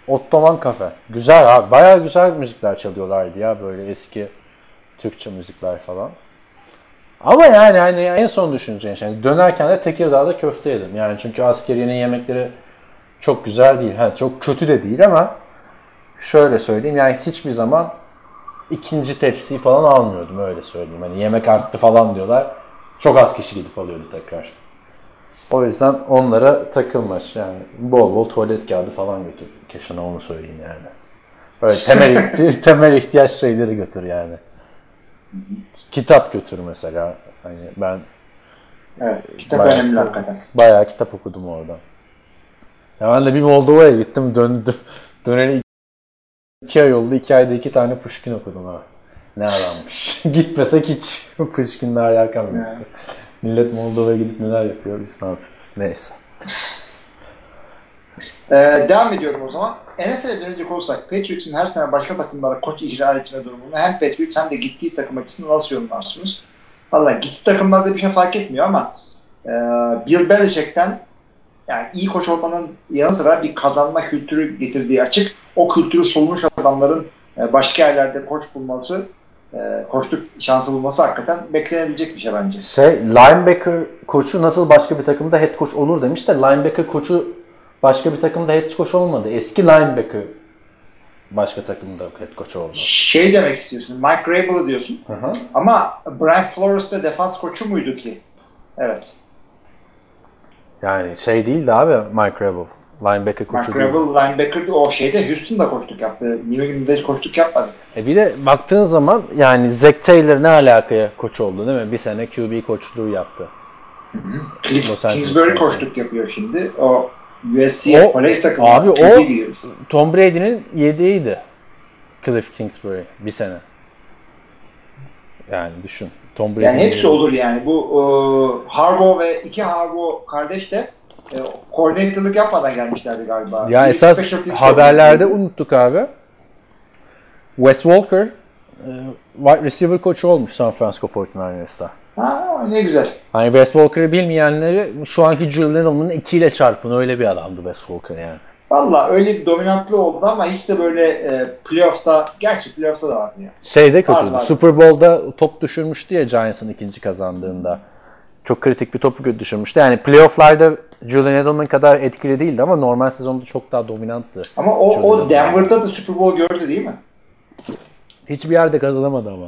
Ottoman Kafe. Güzel abi. Bayağı güzel müzikler çalıyorlardı ya böyle eski Türkçe müzikler falan. Ama yani hani en son düşüneceğin şey. Dönerken de Tekirdağ'da köfte yedim. Yani çünkü askeriyenin yemekleri çok güzel değil. Ha, çok kötü de değil ama şöyle söyleyeyim yani hiçbir zaman ikinci tepsiyi falan almıyordum öyle söyleyeyim. Hani yemek arttı falan diyorlar. Çok az kişi gidip alıyordu tekrar. O yüzden onlara takılmaş yani bol bol tuvalet kağıdı falan götür. Keşana onu söyleyeyim yani. Böyle [LAUGHS] temel, temel ihtiyaç şeyleri götür yani. Kitap götür mesela. Hani ben Evet. Kitap Bayağı önemli kitap. hakikaten. bayağı kitap okudum oradan. Ya ben de bir Moldova'ya gittim döndüm. Döneli iki ay oldu. iki ayda iki tane Pushkin okudum ha. Ne adammış. [LAUGHS] Gitmesek hiç Pushkin'le alakam yoktu. Millet Moldova'ya gidip neler yapıyor biz ne yapıyoruz. Neyse. Ee, devam ediyorum o zaman. NFL'e dönecek olsak Patriots'ın her sene başka takımlara koç icra etme durumunu hem Patriots hem de gittiği takım açısından nasıl yorumlarsınız? Valla gittiği takımlarda bir şey fark etmiyor ama e, Bill Belichick'ten yani iyi koç olmanın yanı sıra bir kazanma kültürü getirdiği açık. O kültürü solmuş adamların e, başka yerlerde koç bulması, e, koçluk şansı bulması hakikaten beklenebilecek bir şey bence. Şey, linebacker koçu nasıl başka bir takımda head coach olur demiş de linebacker koçu başka bir takımda head coach olmadı. Eski linebacker başka takımda head coach oldu. Şey demek istiyorsun, Mike Rabel'ı diyorsun. Hı hı. Ama Brian Flores de defans koçu muydu ki? Evet. Yani şey değildi abi Mike Rebel. Linebacker koçu Mark. Rebel linebacker o şeyde Houston'da koçluk yaptı. New England'da hiç koçluk yapmadı. E bir de baktığın zaman yani Zack Taylor ne alakaya koç oldu değil mi? Bir sene QB koçluğu yaptı. Cliff Kingsbury koçluk yapıyor şimdi. O USC kolej takımına abi QB o- gidiyor. Tom Brady'nin yedeğiydi. Cliff Kingsbury bir sene. Yani düşün. Tom Brady. Yani hepsi olur yani. Bu e, Harbaugh ve iki Harbaugh kardeş de e, koordinatörlük yapmadan gelmişlerdi galiba. Ya Biri esas haberlerde unuttuk abi. Wes Walker e, wide receiver koçu olmuş San Francisco 49ers'ta. Ha, ne güzel. Hani Wes Walker'ı bilmeyenleri şu anki Julian Edelman'ın 2 ile çarpın öyle bir adamdı Wes Walker yani. Valla öyle bir dominantlı oldu ama hiç de böyle e, playoff'ta, gerçi playoff'ta da vardı ya. Şeyde kötüydü. Var, var. Super Bowl'da top düşürmüştü ya Giants'ın ikinci kazandığında. Çok kritik bir topu düşürmüştü. Yani playoff'larda Julian Edelman kadar etkili değildi ama normal sezonda çok daha dominanttı. Ama o, Julian o Denver'da da Super Bowl gördü değil mi? Hiçbir yerde kazanamadı ama.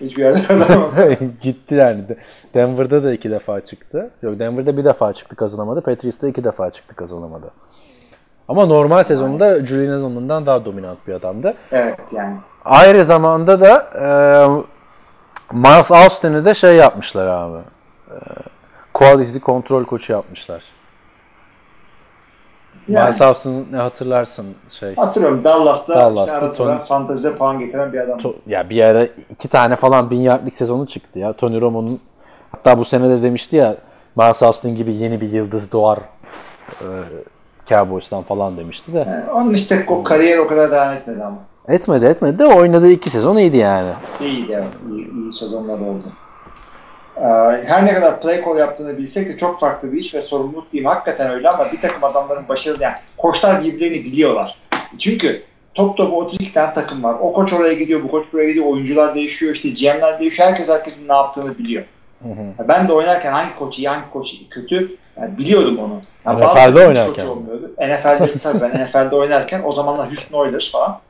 Hiçbir yerde kazanamadı. [LAUGHS] Gitti yani. De- Denver'da da iki defa çıktı. Yok Denver'da bir defa çıktı kazanamadı. Patriots'ta iki defa çıktı kazanamadı. Ama normal sezonda Julian Edelman'dan daha dominant bir adamdı. evet yani. Ayrı zamanda da e, Miles Austin'i de şey yapmışlar abi. E, quality kontrol koçu yapmışlar. Yani. Miles Austin ne hatırlarsın şey. Hatırlıyorum Dallas'ta, Dallas'ta işte ara sıra fantezide puan getiren bir adam. To- ya bir ara iki tane falan bin yardlık sezonu çıktı ya. Tony Romo'nun hatta bu sene de demişti ya Miles Austin gibi yeni bir yıldız doğar e, Cowboys'tan falan demişti de. Yani onun işte o kariyer o kadar devam etmedi ama. Etmedi etmedi de oynadığı iki sezon iyiydi yani. İyiydi evet. İyi, iyi sezonlar oldu. Ee, her ne kadar play call yaptığını bilsek de çok farklı bir iş ve sorumluluk diyeyim hakikaten öyle ama bir takım adamların başarılı yani koçlar birbirlerini biliyorlar. Çünkü top topu 32 tane takım var. O koç oraya gidiyor, bu koç buraya gidiyor, oyuncular değişiyor, işte GM'ler değişiyor. Herkes herkesin ne yaptığını biliyor. Ben de oynarken hangi koç iyi, hangi koç kötü yani biliyordum onu. Yani NFL'de oynarken olmuyordu. NFL'de tabii ben NFL'de oynarken o zamanlar Houston Oilers falan.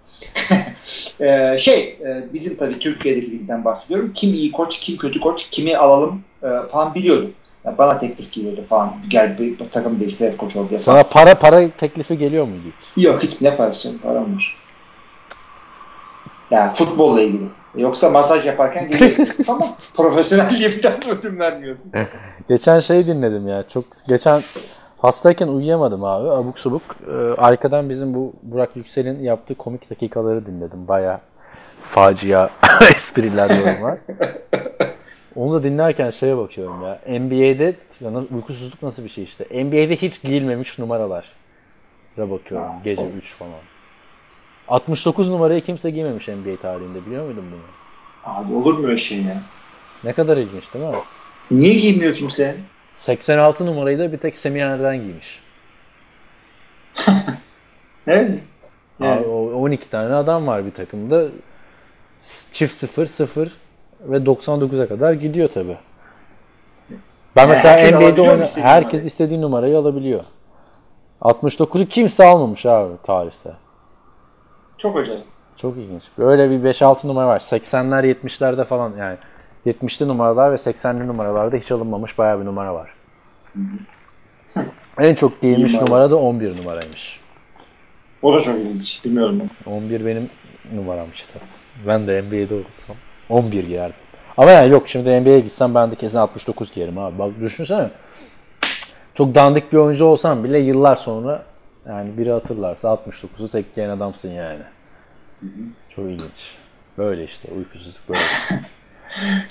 [LAUGHS] Ee, şey e, bizim tabii Türkiye'deki ligden bahsediyorum. Kim iyi koç, kim kötü koç, kimi alalım e, falan biliyordum. Yani bana teklif geliyordu falan. Gel bir takım değiştir koç ol diye falan. Sana para para teklifi geliyor muydu? Yok hiç ne parası param var. Yani futbolla ilgili. Yoksa masaj yaparken geliyor. [LAUGHS] Ama profesyonelliğimden [LAUGHS] ödün vermiyordum. Geçen şey dinledim ya. Çok geçen hastayken uyuyamadım abi. Abuk subuk. Ee, arkadan bizim bu Burak Yüksel'in yaptığı komik dakikaları dinledim. Baya facia [LAUGHS] espriler yorumlar. Onu da dinlerken şeye bakıyorum ya. NBA'de ya na- uykusuzluk nasıl bir şey işte. NBA'de hiç giyilmemiş numaralar. bakıyorum. Gece 3 falan. 69 numarayı kimse giymemiş NBA tarihinde biliyor muydun bunu? Abi olur mu öyle şey ya? Ne kadar ilginç değil mi? Niye giymiyor kimse? 86 numarayı da bir tek Semih Erden giymiş. [LAUGHS] Evet. Yani. Abi, o 12 tane adam var bir takımda. Çift 0, 0 ve 99'a kadar gidiyor tabi. Ben Yani mesela herkes NBA'de oyna herkes numarayı? istediği numarayı alabiliyor. 69'u kimse almamış abi tarihte. Çok acayip. Çok ilginç. Böyle bir 5-6 numara var. 80'ler 70'lerde falan yani 70'li numaralar ve 80'li numaralarda hiç alınmamış bayağı bir numara var. en çok giyilmiş İyi numara da 11 numaraymış. O da çok ilginç. Bilmiyorum ben. 11 benim numaram işte. Ben de NBA'de olsam 11 giyerdim. Ama yani yok şimdi NBA'ye gitsem ben de kesin 69 giyerim abi. Bak düşünsene. Çok dandik bir oyuncu olsam bile yıllar sonra yani biri hatırlarsa 69'u tek giyen adamsın yani. Çok ilginç. Böyle işte uykusuzluk böyle. [LAUGHS]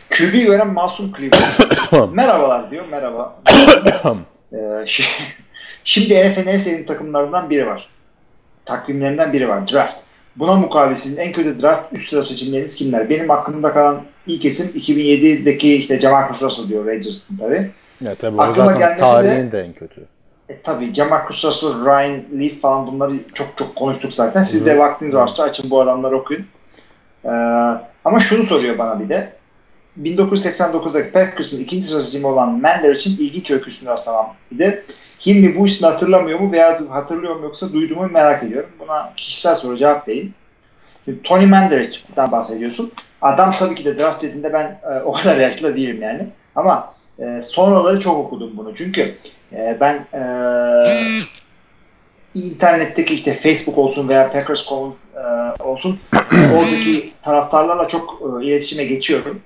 QB gören masum Cleveland. [COUGHS] Merhabalar diyor. Merhaba. [COUGHS] Ee, şi- Şimdi NFL'in en sevdiğim takımlarından biri var. Takvimlerinden biri var. Draft. Buna mukabilsinin en kötü draft üst sıra seçimleriniz kimler? Benim aklımda kalan ilk isim 2007'deki işte Jamarcus Russell diyor Rangers'ın tabii. ya tabii o Aklıma zaten gelmesi de- tarihin de en kötü. E, tabii Jamarcus Russell, Ryan Leaf falan bunları çok çok konuştuk zaten. Siz de vaktiniz varsa açın bu adamları okuyun. Ee, ama şunu soruyor bana bir de. 1989'daki Packers'ın ikinci seçimi olan Mender için ilginç öyküsünü rastlamam. Bir de Hilmi bu ismi hatırlamıyor mu veya hatırlıyor mu yoksa duydu mu merak ediyorum. Buna kişisel soru cevap. Şimdi Tony Mandarich'ten bahsediyorsun. Adam tabii ki de draft dediğinde ben e, o kadar yaşlı değilim yani. Ama e, sonraları çok okudum bunu. Çünkü e, ben e, internetteki işte Facebook olsun veya Packers.com e, olsun oradaki taraftarlarla çok e, iletişime geçiyorum.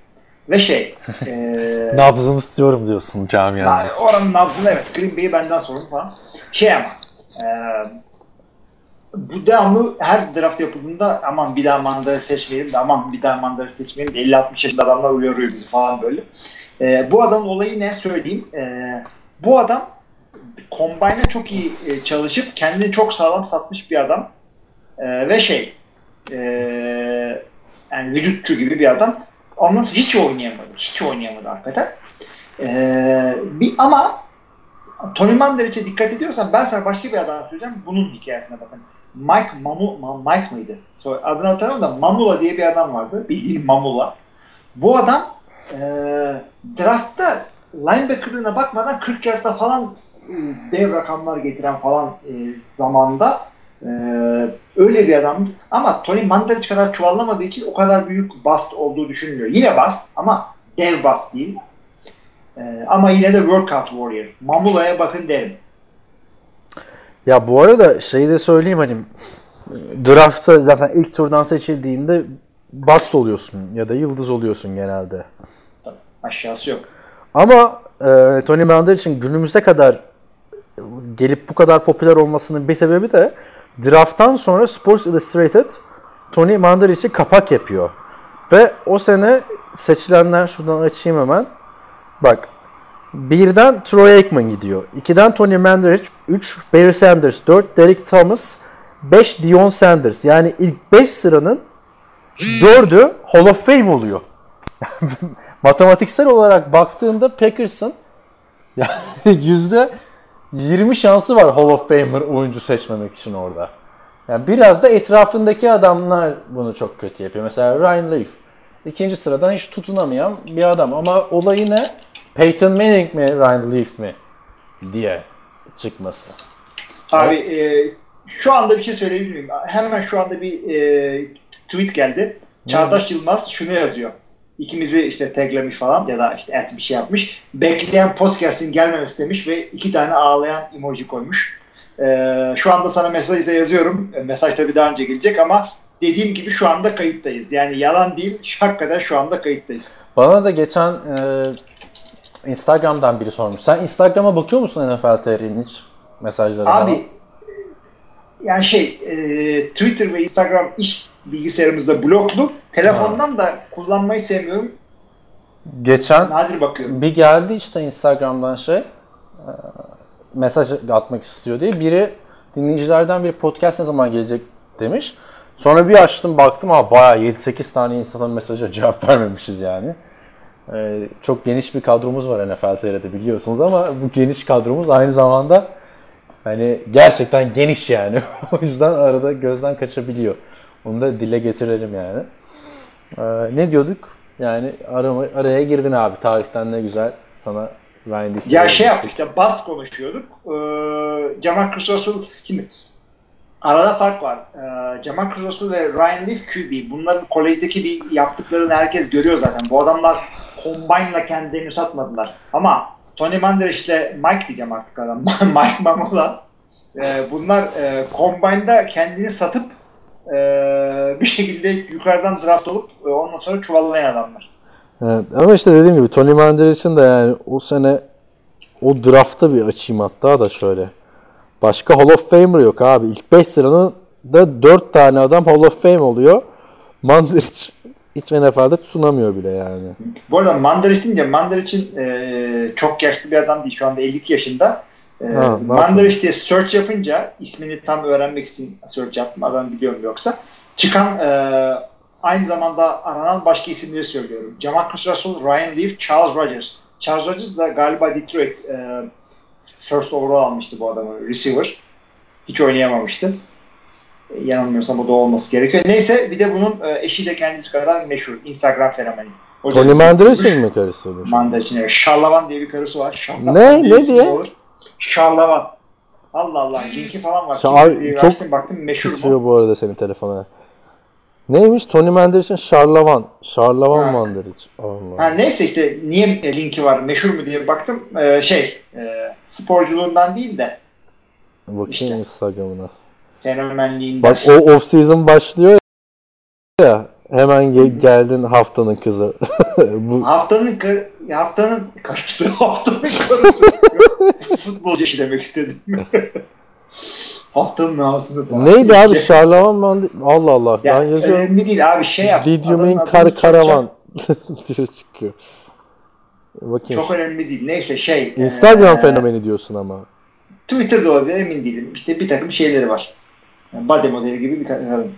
Ve şey [LAUGHS] e, Nabzını tutuyorum diyorsun camianın. Oranın nabzını evet. Green Bay'i benden sorun falan. Şey ama e, bu devamlı her draft yapıldığında aman bir daha mandarı seçmeyelim de aman bir daha mandarı seçmeyelim de 50-60 yaşında adamlar uyarıyor bizi falan böyle. E, bu adamın olayı ne söyleyeyim. E, bu adam Combine'a çok iyi e, çalışıp kendini çok sağlam satmış bir adam. E, ve şey e, yani vücutçu gibi bir adam. Ondan hiç oynayamadı. Hiç oynayamadı hakikaten. Ee, bir, ama Tony Mandarich'e dikkat ediyorsan ben sana başka bir adam söyleyeceğim. Bunun hikayesine bakın. Mike Mamu, Ma- Mike mıydı? Adını hatırlamıyorum da Mamula diye bir adam vardı. Bildiğin Mamula. Bu adam e, draftta linebacker'ına bakmadan 40 yardta falan e, dev rakamlar getiren falan e, zamanda e, öyle bir adamdı. Ama Tony Mandarich kadar çuvallamadığı için o kadar büyük bust olduğu düşünülüyor. Yine bust ama dev bust değil. E, ama yine de workout warrior. Mamula'ya bakın derim. Ya bu arada şeyi de söyleyeyim hani draftta zaten ilk turdan seçildiğinde bast oluyorsun ya da yıldız oluyorsun genelde. Tabii, aşağısı yok. Ama e, Tony Mandel için günümüze kadar gelip bu kadar popüler olmasının bir sebebi de drafttan sonra Sports Illustrated Tony Mandel için kapak yapıyor. Ve o sene seçilenler şuradan açayım hemen. Bak birden Troy Aikman gidiyor. 2'den Tony Mandarich, 3 Barry Sanders, 4 Derek Thomas, 5 Dion Sanders. Yani ilk 5 sıranın 4'ü Hall of Fame oluyor. [LAUGHS] Matematiksel olarak baktığında Packers'ın yani [LAUGHS] yüzde 20 şansı var Hall of Famer oyuncu seçmemek için orada. Yani biraz da etrafındaki adamlar bunu çok kötü yapıyor. Mesela Ryan Leaf. ikinci sıradan hiç tutunamayan bir adam. Ama olayı ne? Peyton Manning mi Ryan Leaf mi diye çıkması. Abi e, şu anda bir şey söyleyebilir miyim? Hemen şu anda bir e, tweet geldi. Çağdaş Yılmaz şunu yazıyor. İkimizi işte taglemiş falan ya da işte et bir şey yapmış. Bekleyen podcast'in gelmemesi demiş ve iki tane ağlayan emoji koymuş. E, şu anda sana mesajı da yazıyorum. E, mesaj tabii daha önce gelecek ama dediğim gibi şu anda kayıttayız. Yani yalan değil. Hakikaten şu anda kayıttayız. Bana da geçen e, Instagram'dan biri sormuş. Sen Instagram'a bakıyor musun NFL TR'nin hiç mesajları falan? Abi yani şey e, Twitter ve Instagram iş bilgisayarımızda bloklu. Telefondan da kullanmayı sevmiyorum. Geçen Nadir bakıyorum. bir geldi işte Instagram'dan şey e, mesaj atmak istiyor diye. Biri dinleyicilerden bir podcast ne zaman gelecek demiş. Sonra bir açtım baktım ha bayağı 7-8 tane insanın mesaja [LAUGHS] cevap vermemişiz yani. Ee, çok geniş bir kadromuz var NFL TR'de biliyorsunuz ama bu geniş kadromuz aynı zamanda hani gerçekten geniş yani. [LAUGHS] o yüzden arada gözden kaçabiliyor. Onu da dile getirelim yani. Ee, ne diyorduk? Yani arama, araya girdin abi. Tarihten ne güzel sana Ryan Leaf. Ya şey yaptık işte bast konuşuyorduk. Ee, Jamal Russell şimdi arada fark var. Ee, Jamal Russell ve Ryan Leaf QB. Bunların kolejdeki bir yaptıklarını herkes görüyor zaten. Bu adamlar combine'la kendilerini satmadılar. Ama Tony Mandarich ile Mike diyeceğim artık adam. [LAUGHS] Mike Mamola. Ee, bunlar e, combine'da kendini satıp e, bir şekilde yukarıdan draft olup e, ondan sonra çuvallayan adamlar. Evet, ama işte dediğim gibi Tony Mandarich'in de yani o sene o draftta bir açayım hatta da şöyle. Başka Hall of Famer yok abi. İlk 5 sıranın da 4 tane adam Hall of Fame oluyor. Mandarich hiç NFL'de tutunamıyor bile yani. Bu arada Mandaric deyince Mandaric'in e, çok yaşlı bir adam değil. Şu anda 52 yaşında. E, Ha, Mandaric diye search yapınca ismini tam öğrenmek için search yaptım. Adam biliyorum yoksa. Çıkan e, aynı zamanda aranan başka isimleri söylüyorum. Jamarcus Russell, Ryan Leaf, Charles Rogers. Charles Rogers da galiba Detroit e, first overall almıştı bu adamı. Receiver. Hiç oynayamamıştı. E, Yanılmıyorsam o da olması gerekiyor. Neyse bir de bunun e, eşi de kendisi kadar meşhur. Instagram fenomeni. Da- Tony Mandarich'in mi karısı için evet. Şarlavan diye bir karısı var. Şarlavan Ne? Ne diye? Olur. Şarlavan. Allah Allah. Linki falan var. Diye çok açtım baktım meşhur? Titriyor bu arada senin telefona. Neymiş? Tony Mandarich'in Şarlavan. Şarlavan Ha. Mandarich. Allah. Ha, neyse işte niye linki var meşhur mu diye baktım. Ee, şey e, sporculuğundan değil de Bakayım işte. Instagram'ına. fenomenliğinden. Bak o off season başlıyor ya. Hemen ge- geldin haftanın kızı. [LAUGHS] bu Haftanın kar- haftanın karısı, [LAUGHS] haftanın karısı. Futbolcu eşi demek istedim. [LAUGHS] haftanın altını falan. neydi abi? Ce- Şarlavan Mandarich. Allah Allah. Ya, ben yazıyorum. önemli değil abi şey yap. Did you adamın mean adını kar karavan? [LAUGHS] diye çıkıyor. Bakayım. Çok önemli değil. Neyse şey. Instagram e, fenomeni diyorsun ama. Twitter'da olabilir emin değilim. İşte bir takım şeyleri var. Yani body modeli gibi bir kadın.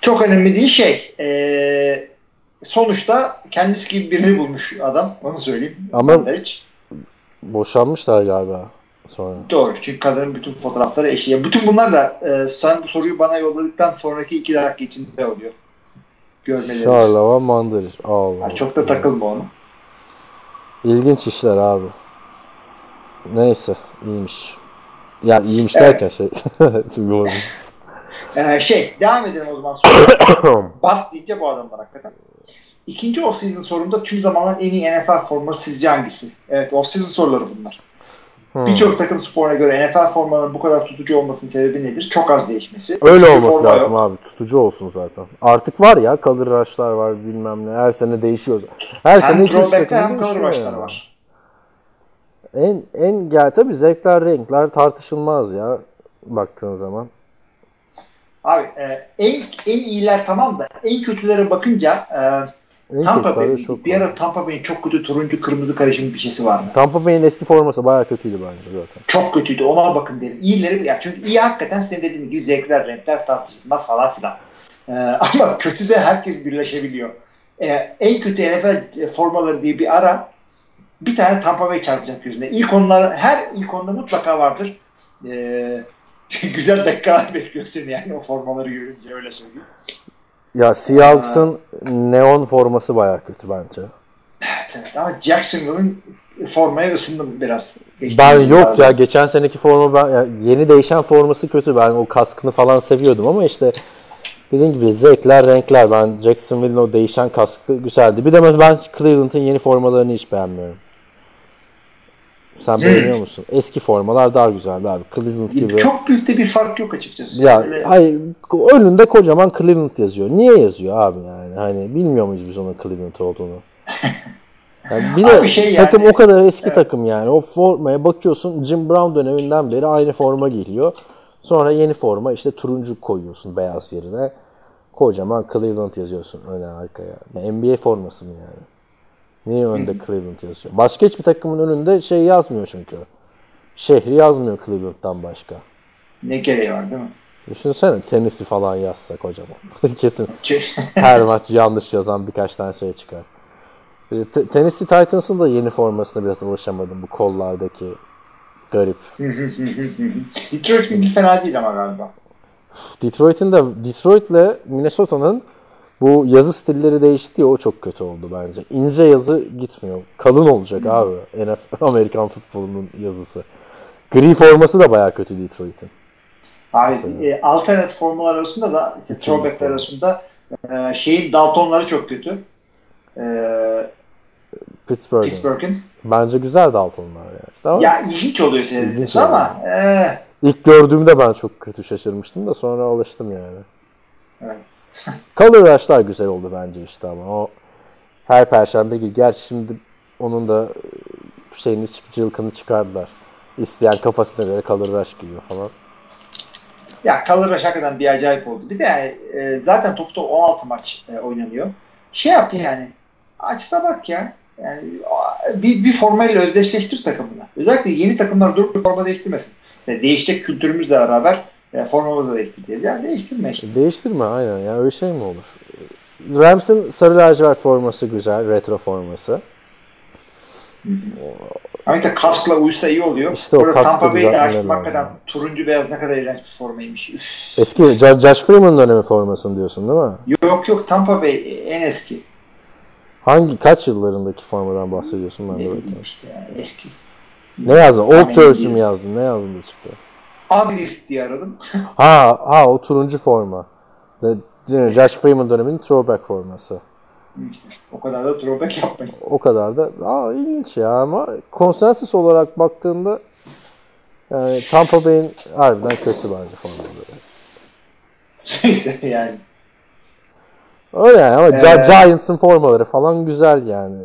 Çok önemli değil şey. E, sonuçta kendisi gibi birini bulmuş adam. Onu söyleyeyim. Ama- hiç. Boşanmışlar galiba sonra. Doğru. Çünkü kadının bütün fotoğrafları eşi. Ya bütün bunlar da e, sen bu soruyu bana yolladıktan sonraki iki dakika içinde oluyor. Görmelerimiz. Şarlavan Mandariç. Allah. Çok da takılma onu. İlginç işler abi. Neyse iyiymiş. Ya iyiymiş Evet. derken şey. [LAUGHS] [LAUGHS] Ee, şey devam edelim o zaman. [COUGHS] Bas deyince bu adamlar hakikaten. İkinci off-season sorumda tüm zamanların en iyi NFL forması sizce hangisi? Evet off-season soruları bunlar. Hmm. Birçok takım sporuna göre NFL formanın bu kadar tutucu olmasının sebebi nedir? Çok az değişmesi. Öyle Çünkü olması lazım yok. abi. Tutucu olsun zaten. Artık var ya kalır raşlar var bilmem ne. Her sene değişiyor. Her sene Hem throwback'ler takım hem rush'lar yani. var. En, en ya tabii zevkler renkler tartışılmaz ya baktığın zaman. Abi e, en en iyiler tamam da en kötülere bakınca e, En Tampa Bay çok bir ara Tampa Bay'in çok kötü turuncu kırmızı karışım bir şeysi vardı. Tampa Bay'in eski forması bayağı kötüydü bence zaten. Çok kötüydü. Ona bakın derim. İyileri ya çünkü iyi hakikaten senin dediğin gibi zevkler, renkler tartışılmaz falan filan. Ee, [LAUGHS] ama kötü de herkes birleşebiliyor. Ee, en kötü NFL formaları diye bir ara bir tane Tampa Bay çarpacak yüzüne. İlk onlar her ilk onda mutlaka vardır. Ee, [LAUGHS] güzel dakikalar bekliyor seni yani o formaları görünce öyle söyleyeyim. Ya Seahawks'ın neon forması bayağı kötü bence. Evet, evet. Ama Jacksonville'ın formaya ısındım biraz. Ben yok yıllarda. ya geçen seneki forma ben ya yeni değişen forması kötü. Ben o kaskını falan seviyordum ama işte dediğim gibi zevkler, renkler. Ben Jacksonville'in o değişen kaskı güzeldi. Bir de ben Cleveland'ın yeni formalarını hiç beğenmiyorum. Sen beğeniyor musun? Eski formalar daha güzeldi abi. Cleveland gibi. Çok büyük de bir fark yok açıkçası. Ya Öyle- hayır önünde kocaman Cleveland yazıyor. Niye yazıyor abi yani? Hani bilmiyor muyuz biz onun Cleveland olduğunu? [LAUGHS] Yani bir de Abi şey yani- takım o kadar eski Evet. takım yani. O formaya bakıyorsun Jim Brown döneminden beri aynı forma geliyor. Sonra yeni forma işte turuncu koyuyorsun beyaz yerine. Kocaman Cleveland yazıyorsun öne arkaya. Ya NBA forması mı yani? Niye önde Cleveland yazıyor? Başka hiçbir takımın önünde şey yazmıyor çünkü. Şehri yazmıyor Cleveland'dan başka. Ne gereği var değil mi? Düşünsene tenisi falan yazsa kocaman. [LAUGHS] Kesin her maç yanlış yazan birkaç tane şey çıkar. Te- Tennessee Titans'ın da yeni formasına biraz alışamadım bu kollardaki garip. [LAUGHS] Detroit'in fena değil ama galiba. Detroit'in de Detroit'le Minnesota'nın bu yazı stilleri değişti ya o çok kötü oldu bence. İnce yazı gitmiyor. Kalın olacak abi. [LAUGHS] NFL Amerikan futbolunun yazısı. Gri forması da baya kötü Detroit'in. Abi, e, alternatif formalar arasında da işte throwbackler arasında e, şeyin Daltonları çok kötü. E, Pittsburgh'in. Pittsburgh'in. Bence güzel Daltonlar yani. Ama Ya ilginç oluyor oluyor. ama e, ilk gördüğümde ben çok kötü şaşırmıştım da sonra alıştım yani. Evet. [LAUGHS] Color Rush'lar güzel oldu bence işte ama o her perşembe gibi. Gerçi şimdi onun da e, şeyini cılkını çıkardılar. İsteyen kafasına göre Color Rush giyiyor falan. Ya Color Rush hakikaten bir acayip oldu. Bir de yani, e, zaten topta 16 maç e, oynanıyor. Şey yap yani. Aç da bak ya. Yani bir, bir formayla özdeşleştir takımını. Özellikle yeni takımlar durup bir forma değiştirmesin. Yani değişecek kültürümüzle beraber e, formamızı da değiştireceğiz. Yani değiştirme işte. Değiştirme aynen ya öyle şey mi olur? Rams'in sarı lacivert forması güzel, retro forması. Ama işte kaskla uysa iyi oluyor. İşte o Burada kaskı Tampa Bay'de açtım hakikaten turuncu beyaz ne kadar iğrenç bir formaymış. Üf. Eski Jo- Josh Freeman dönemi formasını diyorsun değil mi? Yok yok Tampa Bay en eski. Hangi kaç yıllarındaki formadan bahsediyorsun ben Ne de bileyim işte yani eski. Ne yazdın? Old Jersey mi yazdın? Ne yazdın da çıktı? Anglist diye aradım. [LAUGHS] Ha, ha o turuncu forma. The, yine Josh Freeman döneminin throwback forması. İşte, o kadar da throwback yapmayın. O kadar da aa, ilginç ya ama konsensus olarak baktığında yani Tampa Bay'in harbiden kötü bence formaları. Neyse yani. Öyle yani ama Ee, Giants'ın formaları falan güzel yani.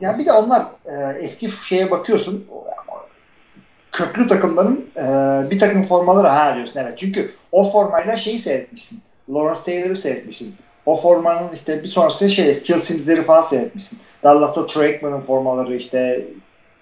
Ya bir de onlar e, eski şeye bakıyorsun köklü takımların e, bir takım formaları ha diyorsun evet. Çünkü o formayla şeyi seyretmişsin. Lawrence Taylor'ı seyretmişsin. O formanın işte bir sonrası şey Phil Sims'leri falan seyretmişsin. Dallas'ta Troy Aikman'ın formaları işte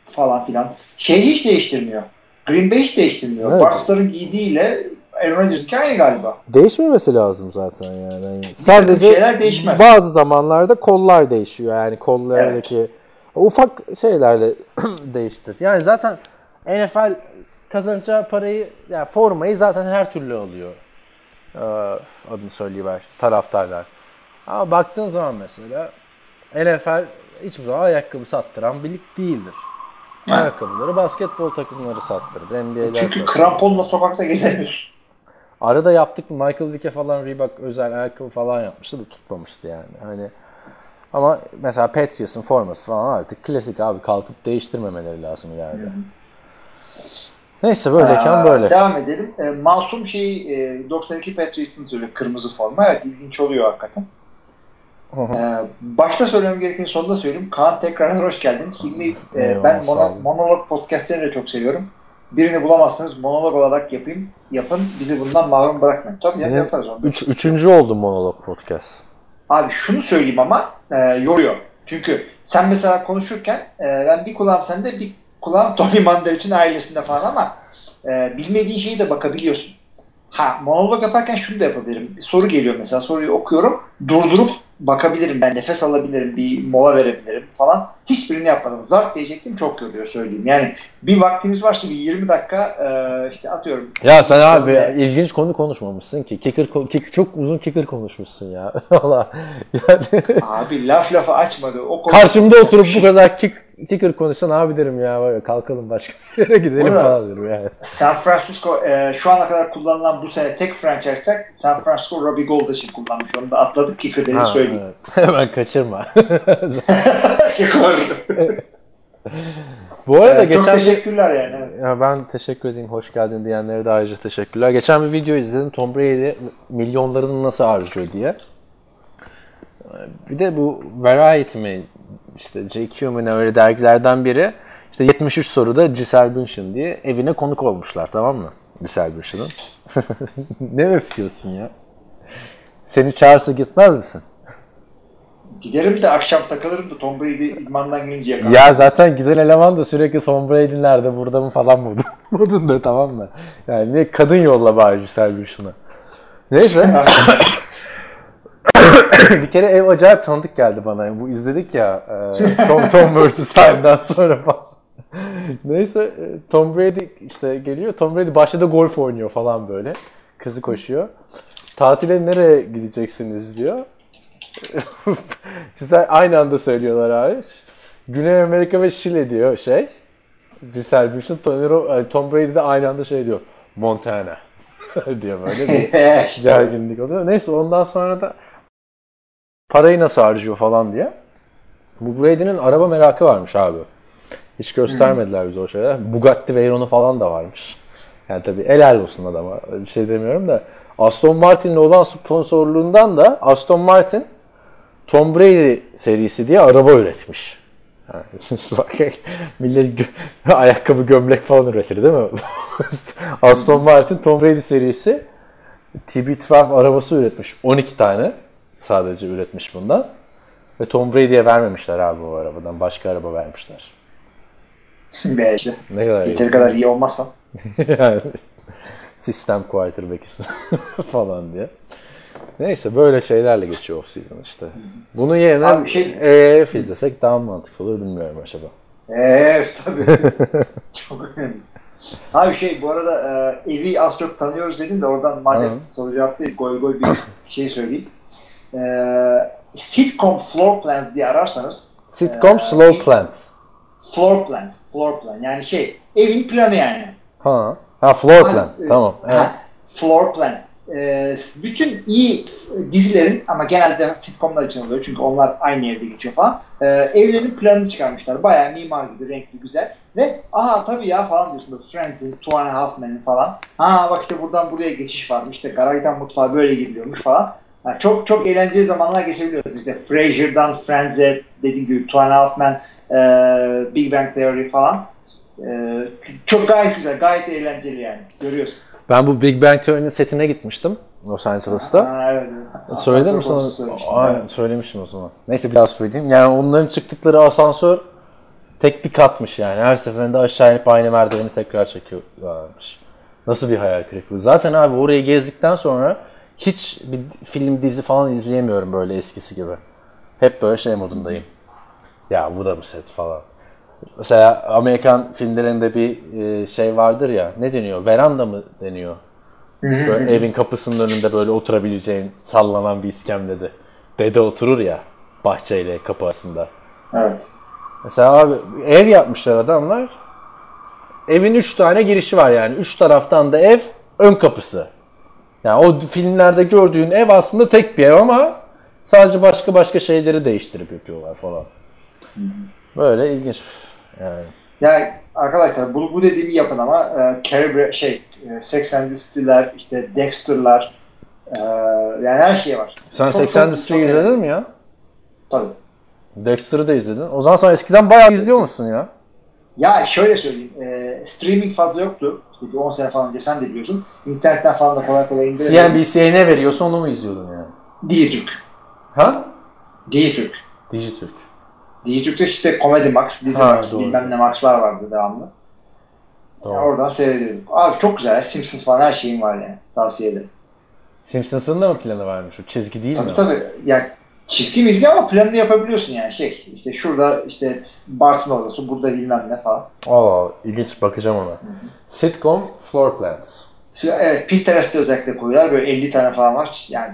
falan filan. Şeyi hiç değiştirmiyor. Green Bay hiç değiştirmiyor. Evet. Bucks'ların giydiğiyle Aaron Rodgers'ınki aynı galiba. Değişmemesi lazım zaten yani. Yani sadece şeyler değişmez. bazı zamanlarda kollar değişiyor yani kollardaki ufak şeylerle [CLEARS THROAT] değiştir. Yani zaten NFL kazanacağı parayı yani formayı zaten her türlü alıyor. Ee, adını söyleyiver taraftarlar. Ama baktığın zaman mesela NFL hiçbir zaman ayakkabı sattıran bir lig değildir. Ayakkabıları basketbol takımları sattırır. NBA'ler Çünkü sattırır. kramponla sokakta gezemiyorsun. Arada yaptık mı Michael Vick'e falan Reebok özel ayakkabı falan yapmıştı da tutmamıştı yani. Hani ama mesela Patriots'ın forması falan artık klasik abi kalkıp değiştirmemeleri lazım ileride. Neyse böyleyken Ee, böyle. Devam edelim. E, masum şey e, 92 Patriots'ın söylüyor kırmızı forma. Evet ilginç oluyor hakikaten. Hı hı. Ee, başta söylemem gerektiğini sonunda söyleyeyim. Kaan tekrardan hoş geldin. Şimdi e, ben mono, monolog podcastlerini de çok seviyorum. Birini bulamazsınız monolog olarak yapayım. Yapın. Bizi bundan mahrum bırakmayın. Tabii ya, Yine yaparız onu. Üç, üçüncü oldu monolog podcast. Abi şunu söyleyeyim ama e, yoruyor. Çünkü sen mesela konuşurken e, ben bir kulağım sende bir kulağım Tony Mandel'in ailesinde falan ama e, bilmediğin şeyi de bakabiliyorsun. Ha monolog yaparken şunu da yapabilirim. Bir soru geliyor mesela soruyu okuyorum durdurup bakabilirim ben nefes alabilirim bir mola verebilirim falan. Hiçbirini yapmadım. Zart diyecektim çok yoruyor söyleyeyim. Yani bir vaktiniz varsa bir 20 dakika e, işte atıyorum. Ya sen abi Şöyle- ilginç konu konuşmamışsın ki. Kicker, ko- kick, çok uzun kicker konuşmuşsun ya. [LAUGHS] Valla. Yani Abi laf lafı açmadı. O konu- karşımda oturup bu kadar kick, kicker konuşsan abi derim ya kalkalım başka [LAUGHS] bir yere gidelim Bu da- falan derim yani. San Francisco e, şu ana kadar kullanılan bu sene tek franchise tag San Francisco Robbie Gold için kullanmış. Onu da atladık kicker dedi söyleyeyim. evet. [LAUGHS] Hemen kaçırma. [LAUGHS] Bu arada Evet, çok geçen bir, teşekkürler yani. evet. ya ben teşekkür edeyim. Hoş geldin diyenlere de ayrıca teşekkürler. Geçen bir video izledim. Tom Brady milyonlarını nasıl harcıyor diye. Bir de bu Variety mi işte mu ne öyle dergilerden biri işte 73 soruda Giselle Bündchen diye evine konuk olmuşlar tamam mı? Giselle Bündchen'ın. [LAUGHS] ne öf diyorsun ya? Seni çağırsa gitmez misin? Giderim de akşam takılırım da Tom Brady idmandan gelince yakalarım. Ya zaten giden eleman da sürekli Tom Brady nerede burada mı falan modu. [LAUGHS] Modunda tamam mı? Yani ne kadın yolla bari Giselle Bündchen'a. Neyse. [LAUGHS] [COUGHS] bir kere ev acayip tanıdık geldi bana. Bu izledik ya e, Tom, [LAUGHS] Tom vs. Time'dan sonra falan. Neyse e, Tom Brady işte geliyor. Tom Brady başladı golf oynuyor falan böyle. Kızı koşuyor. Tatile nereye gideceksiniz diyor. [LAUGHS] Size aynı anda söylüyorlar abi. Güney Amerika ve Şile diyor şey. Giselle Bündchen, Tom Brady de aynı anda şey diyor. Montana [LAUGHS] diyor böyle bir gerginlik oluyor. Neyse ondan sonra da parayı nasıl harcıyor falan diye. Bu Brady'nin araba merakı varmış abi. Hiç göstermediler bize o şeyler. Bugatti Veyron'u falan da varmış. Yani tabii helal olsun adama. Bir şey demiyorum da. Aston Martin'le olan sponsorluğundan da Aston Martin Tom Brady serisi diye araba üretmiş. Yani, [LAUGHS] millet gö- [LAUGHS] ayakkabı gömlek falan üretir değil mi? [LAUGHS] Aston Martin Tom Brady serisi TB12 arabası üretmiş. 12 tane sadece üretmiş bundan. Ve Tom Brady'ye vermemişler abi bu arabadan. Başka araba vermişler. [LAUGHS] Be işte. Ne kadar iyi. Yeteri kadar iyi olmazsan. [LAUGHS] yani sistem quarterback'isin [LAUGHS] falan diye. Neyse böyle şeylerle geçiyor off season işte. Bunun yerine Abi şey- EF izlesek daha mantıklı olur bilmiyorum acaba. Evet tabii. çok önemli. Abi şey bu arada e, evi az çok tanıyoruz dedin de oradan madem Hı. soru cevap değil goy goy bir şey söyleyeyim. E, sitcom floor plans diye ararsanız Sitcom Ee, Slow Plans. floor plan, floor plan yani şey evin planı yani. Ha. Ha floor Ha, plan. e, Tamam. ha, Evet. floor plan. Ee, bütün iyi dizilerin ama genelde sitcomlar için oluyor çünkü onlar aynı evde geçiyor falan. Ee, evlerin planını çıkarmışlar. Bayağı mimar gibi renkli güzel. Ve aha tabii ya falan diyorsun. Friends'in, Two and a Half Men'in falan. Ha bak işte buradan buraya geçiş varmış. İşte garajdan mutfağa böyle giriliyormuş falan. Çok çok eğlenceli zamanlar geçebiliyoruz. İşte Frasier'dan Friends'e dediğim gibi Two and a Half Men, e, Big Bang Theory falan. E, çok gayet güzel, gayet eğlenceli yani. Görüyorsun. Ben bu Big Bang Theory'nin setine gitmiştim Los Angeles'ta. Ha, evet. Söyledin mi Asansör sana? Aynen söylemiştim o zaman. Neyse bir daha söyleyeyim. Yani onların çıktıkları asansör tek bir katmış yani. Her seferinde aşağı inip aynı merdiveni tekrar çekiyorlarmış. Nasıl bir hayal kırıklığı. Zaten abi orayı gezdikten sonra hiç bir film dizi falan izleyemiyorum böyle eskisi gibi. Hep böyle şey modundayım. Ya bu da mı set falan. Mesela Amerikan filmlerinde bir e, şey vardır ya. Ne deniyor? Veranda mı deniyor? Böyle evin kapısının önünde böyle oturabileceğin sallanan bir iskemlede. Dede oturur ya bahçeyle kapı arasında. Evet. Mesela abi ev yapmışlar adamlar. Evin üç tane girişi var yani. Üç taraftan da ev ön kapısı. Yani o filmlerde gördüğün ev aslında tek bir ev ama sadece başka başka şeyleri değiştirip yapıyorlar falan. Böyle ilginç. Yani Yani arkadaşlar bu, bu dediğimi yapın ama e, Carrie şey e, Sex and the City'ler, işte Dexter'lar e, yani her şey var. sen Çok- 80 çok- District'i çok- izledin mi ya? Tabii. Dexter'ı da izledin. O zaman sen eskiden bayağı izliyor musun ya? Ya şöyle söyleyeyim. E, streaming fazla yoktu. İşte bir 10 sene falan önce sen de biliyorsun. İnternetten falan da kolay kolay indiremiyorum. CNBC'ye ne veriyorsa onu mu izliyordun yani? Dijitürk. Ha? Dijitürk. Dijitürk. Dijitürk'te işte Comedy Max, Dizi Ha, Max, doğru. bilmem ne Max'lar vardı devamlı. Doğru. Yani oradan seyrediyorduk. Abi çok güzel. Simpsons falan her şeyim var yani. Tavsiye ederim. Simpsons'ın da mı planı varmış? O çizgi değil Tabii mi? tabii. Yani çizgi mizgi ama planını yapabiliyorsun yani şey. işte şurada işte Bartın odası, burada bilmem ne falan. Aa, ilginç bakacağım ona. Sitcom Floor Plans. Evet Pinterest'te özellikle koyuyorlar. Böyle 50 tane falan var. Yani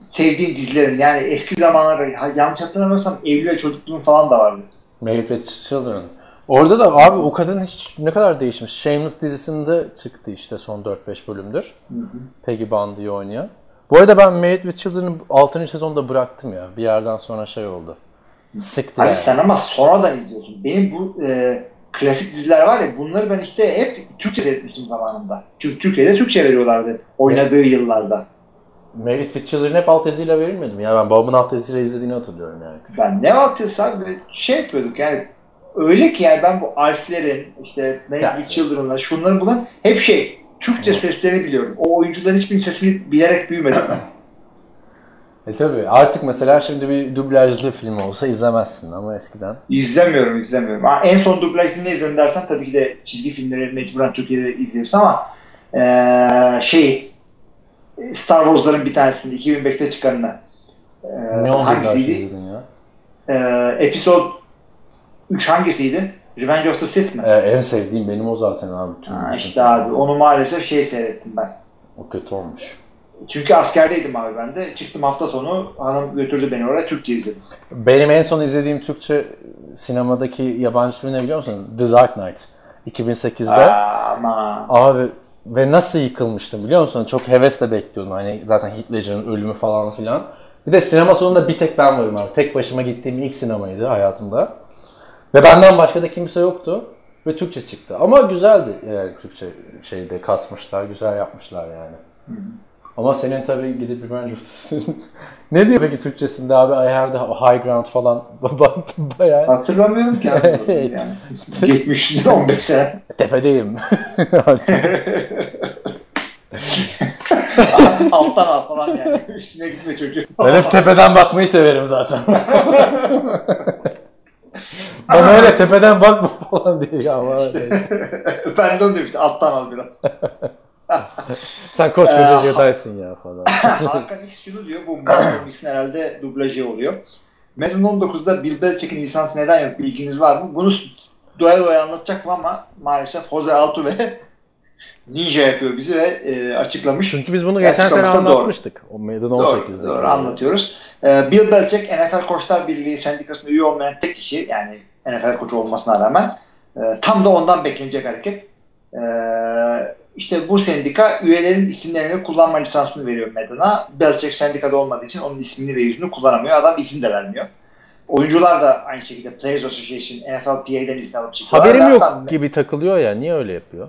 sevdiğim dizilerin yani eski zamanlarda yanlış hatırlamıyorsam Eylül ve Çocukluğum falan da vardı. Married with Children. Orada da abi o kadın hiç ne kadar değişmiş. Shameless dizisinde çıktı işte son 4-5 bölümdür. Peggy Bundy'yi oynayan. Bu arada ben Married with Children'ın 6. sezonda bıraktım ya. Bir yerden sonra şey oldu. Sıktı Abi yani. sen ama sonradan izliyorsun. Benim bu e, klasik diziler var ya bunları ben işte hep Türkçe seyretmiştim zamanında. Çünkü Türkiye'de Türkçe veriyorlardı oynadığı yıllarda. Married with Children hep alt yazıyla verilmedi mi? Ya ben babamın alt yazıyla izlediğini hatırlıyorum yani. Ben ne yaptıysa abi böyle şey yapıyorduk yani öyle ki yani ben bu Alf'lerin işte with Children'la şunların bunların hep şey Türkçe seslerini biliyorum. O oyuncuların hiçbirinin sesini bilerek büyümedim ben. E tabi artık mesela şimdi bir dublajlı film olsa izlemezsin ama eskiden. İzlemiyorum, izlemiyorum. Ha, en son dublajını ne izledin dersen tabii ki de çizgi filmleri mecburen Türkiye'de izliyorsun ama eee şey Star Wars'ların bir tanesinde 2005'te çıkanını eee, Ne hangisiydi? ya? Eee episode 3 hangisiydi? Revenge of the Sith mi? E, en sevdiğim benim o zaten abi. Ha, işte abi onu maalesef şey seyrettim ben. O kötü olmuş. Çünkü askerdeydim abi ben de. Çıktım hafta sonu hanım götürdü beni oraya Türkçe izledim. Benim en son izlediğim Türkçe sinemadaki yabancı film ne biliyor musun? The Dark Knight. 2008'de. Ama Abi ve nasıl yıkılmıştım biliyor musun? Çok hevesle bekliyordum. Hani zaten Ledger'ın ölümü falan filan. Bir de sinema sonunda bir tek ben varım abi. Tek başıma gittiğim ilk sinemaydı hayatımda. Ve benden başka da kimse yoktu. Ve Türkçe çıktı. Ama güzeldi yani Türkçe şeyde kasmışlar, güzel yapmışlar yani. Ama senin tabii gidip the Sin- [LAUGHS] Ne diyor peki Türkçesinde abi I have the high ground falan [LAUGHS] bayağı hatırlamıyorum ki abi. yani. [LAUGHS] Geçmiş 15 sene. tepedeyim. Alttan al falan yani. Üstüne gitme çocuğum. Ben hep tepeden bakmayı severim zaten. Bana öyle tepeden bakma [LAUGHS] falan diye ya. bana öyle. [LAUGHS] ben de onu işte alttan al biraz. [LAUGHS] Sen koskoca Ee, Jedi'sin ya falan. Hakan X şunu diyor. Bu Malcolm X'in herhalde dublajı oluyor. Madden 19'da Bill Belichick'in lisansı neden yok bilginiz var mı? Bunu doya doya anlatacaktım ama maalesef Jose Altu ve Ninja yapıyor bizi ve e, açıklamış. Çünkü biz bunu geçen sene da doğru. anlatmıştık. O Doğru, 18'de. doğru anlatıyoruz. Ee, Bill Belichick NFL Koçlar Birliği sendikasında üye olmayan tek kişi yani NFL koçu olmasına rağmen e, tam da ondan beklenecek hareket. Ee, işte bu sendika üyelerin isimlerini kullanma lisansını veriyor Madden'a. Belichick sendikada olmadığı için onun ismini ve yüzünü kullanamıyor. Adam isim de vermiyor. Oyuncular da aynı şekilde Players Association, NFLPA'den izin alıp çıkıyorlar. Haberim yok Hatta gibi takılıyor ya. Niye öyle yapıyor?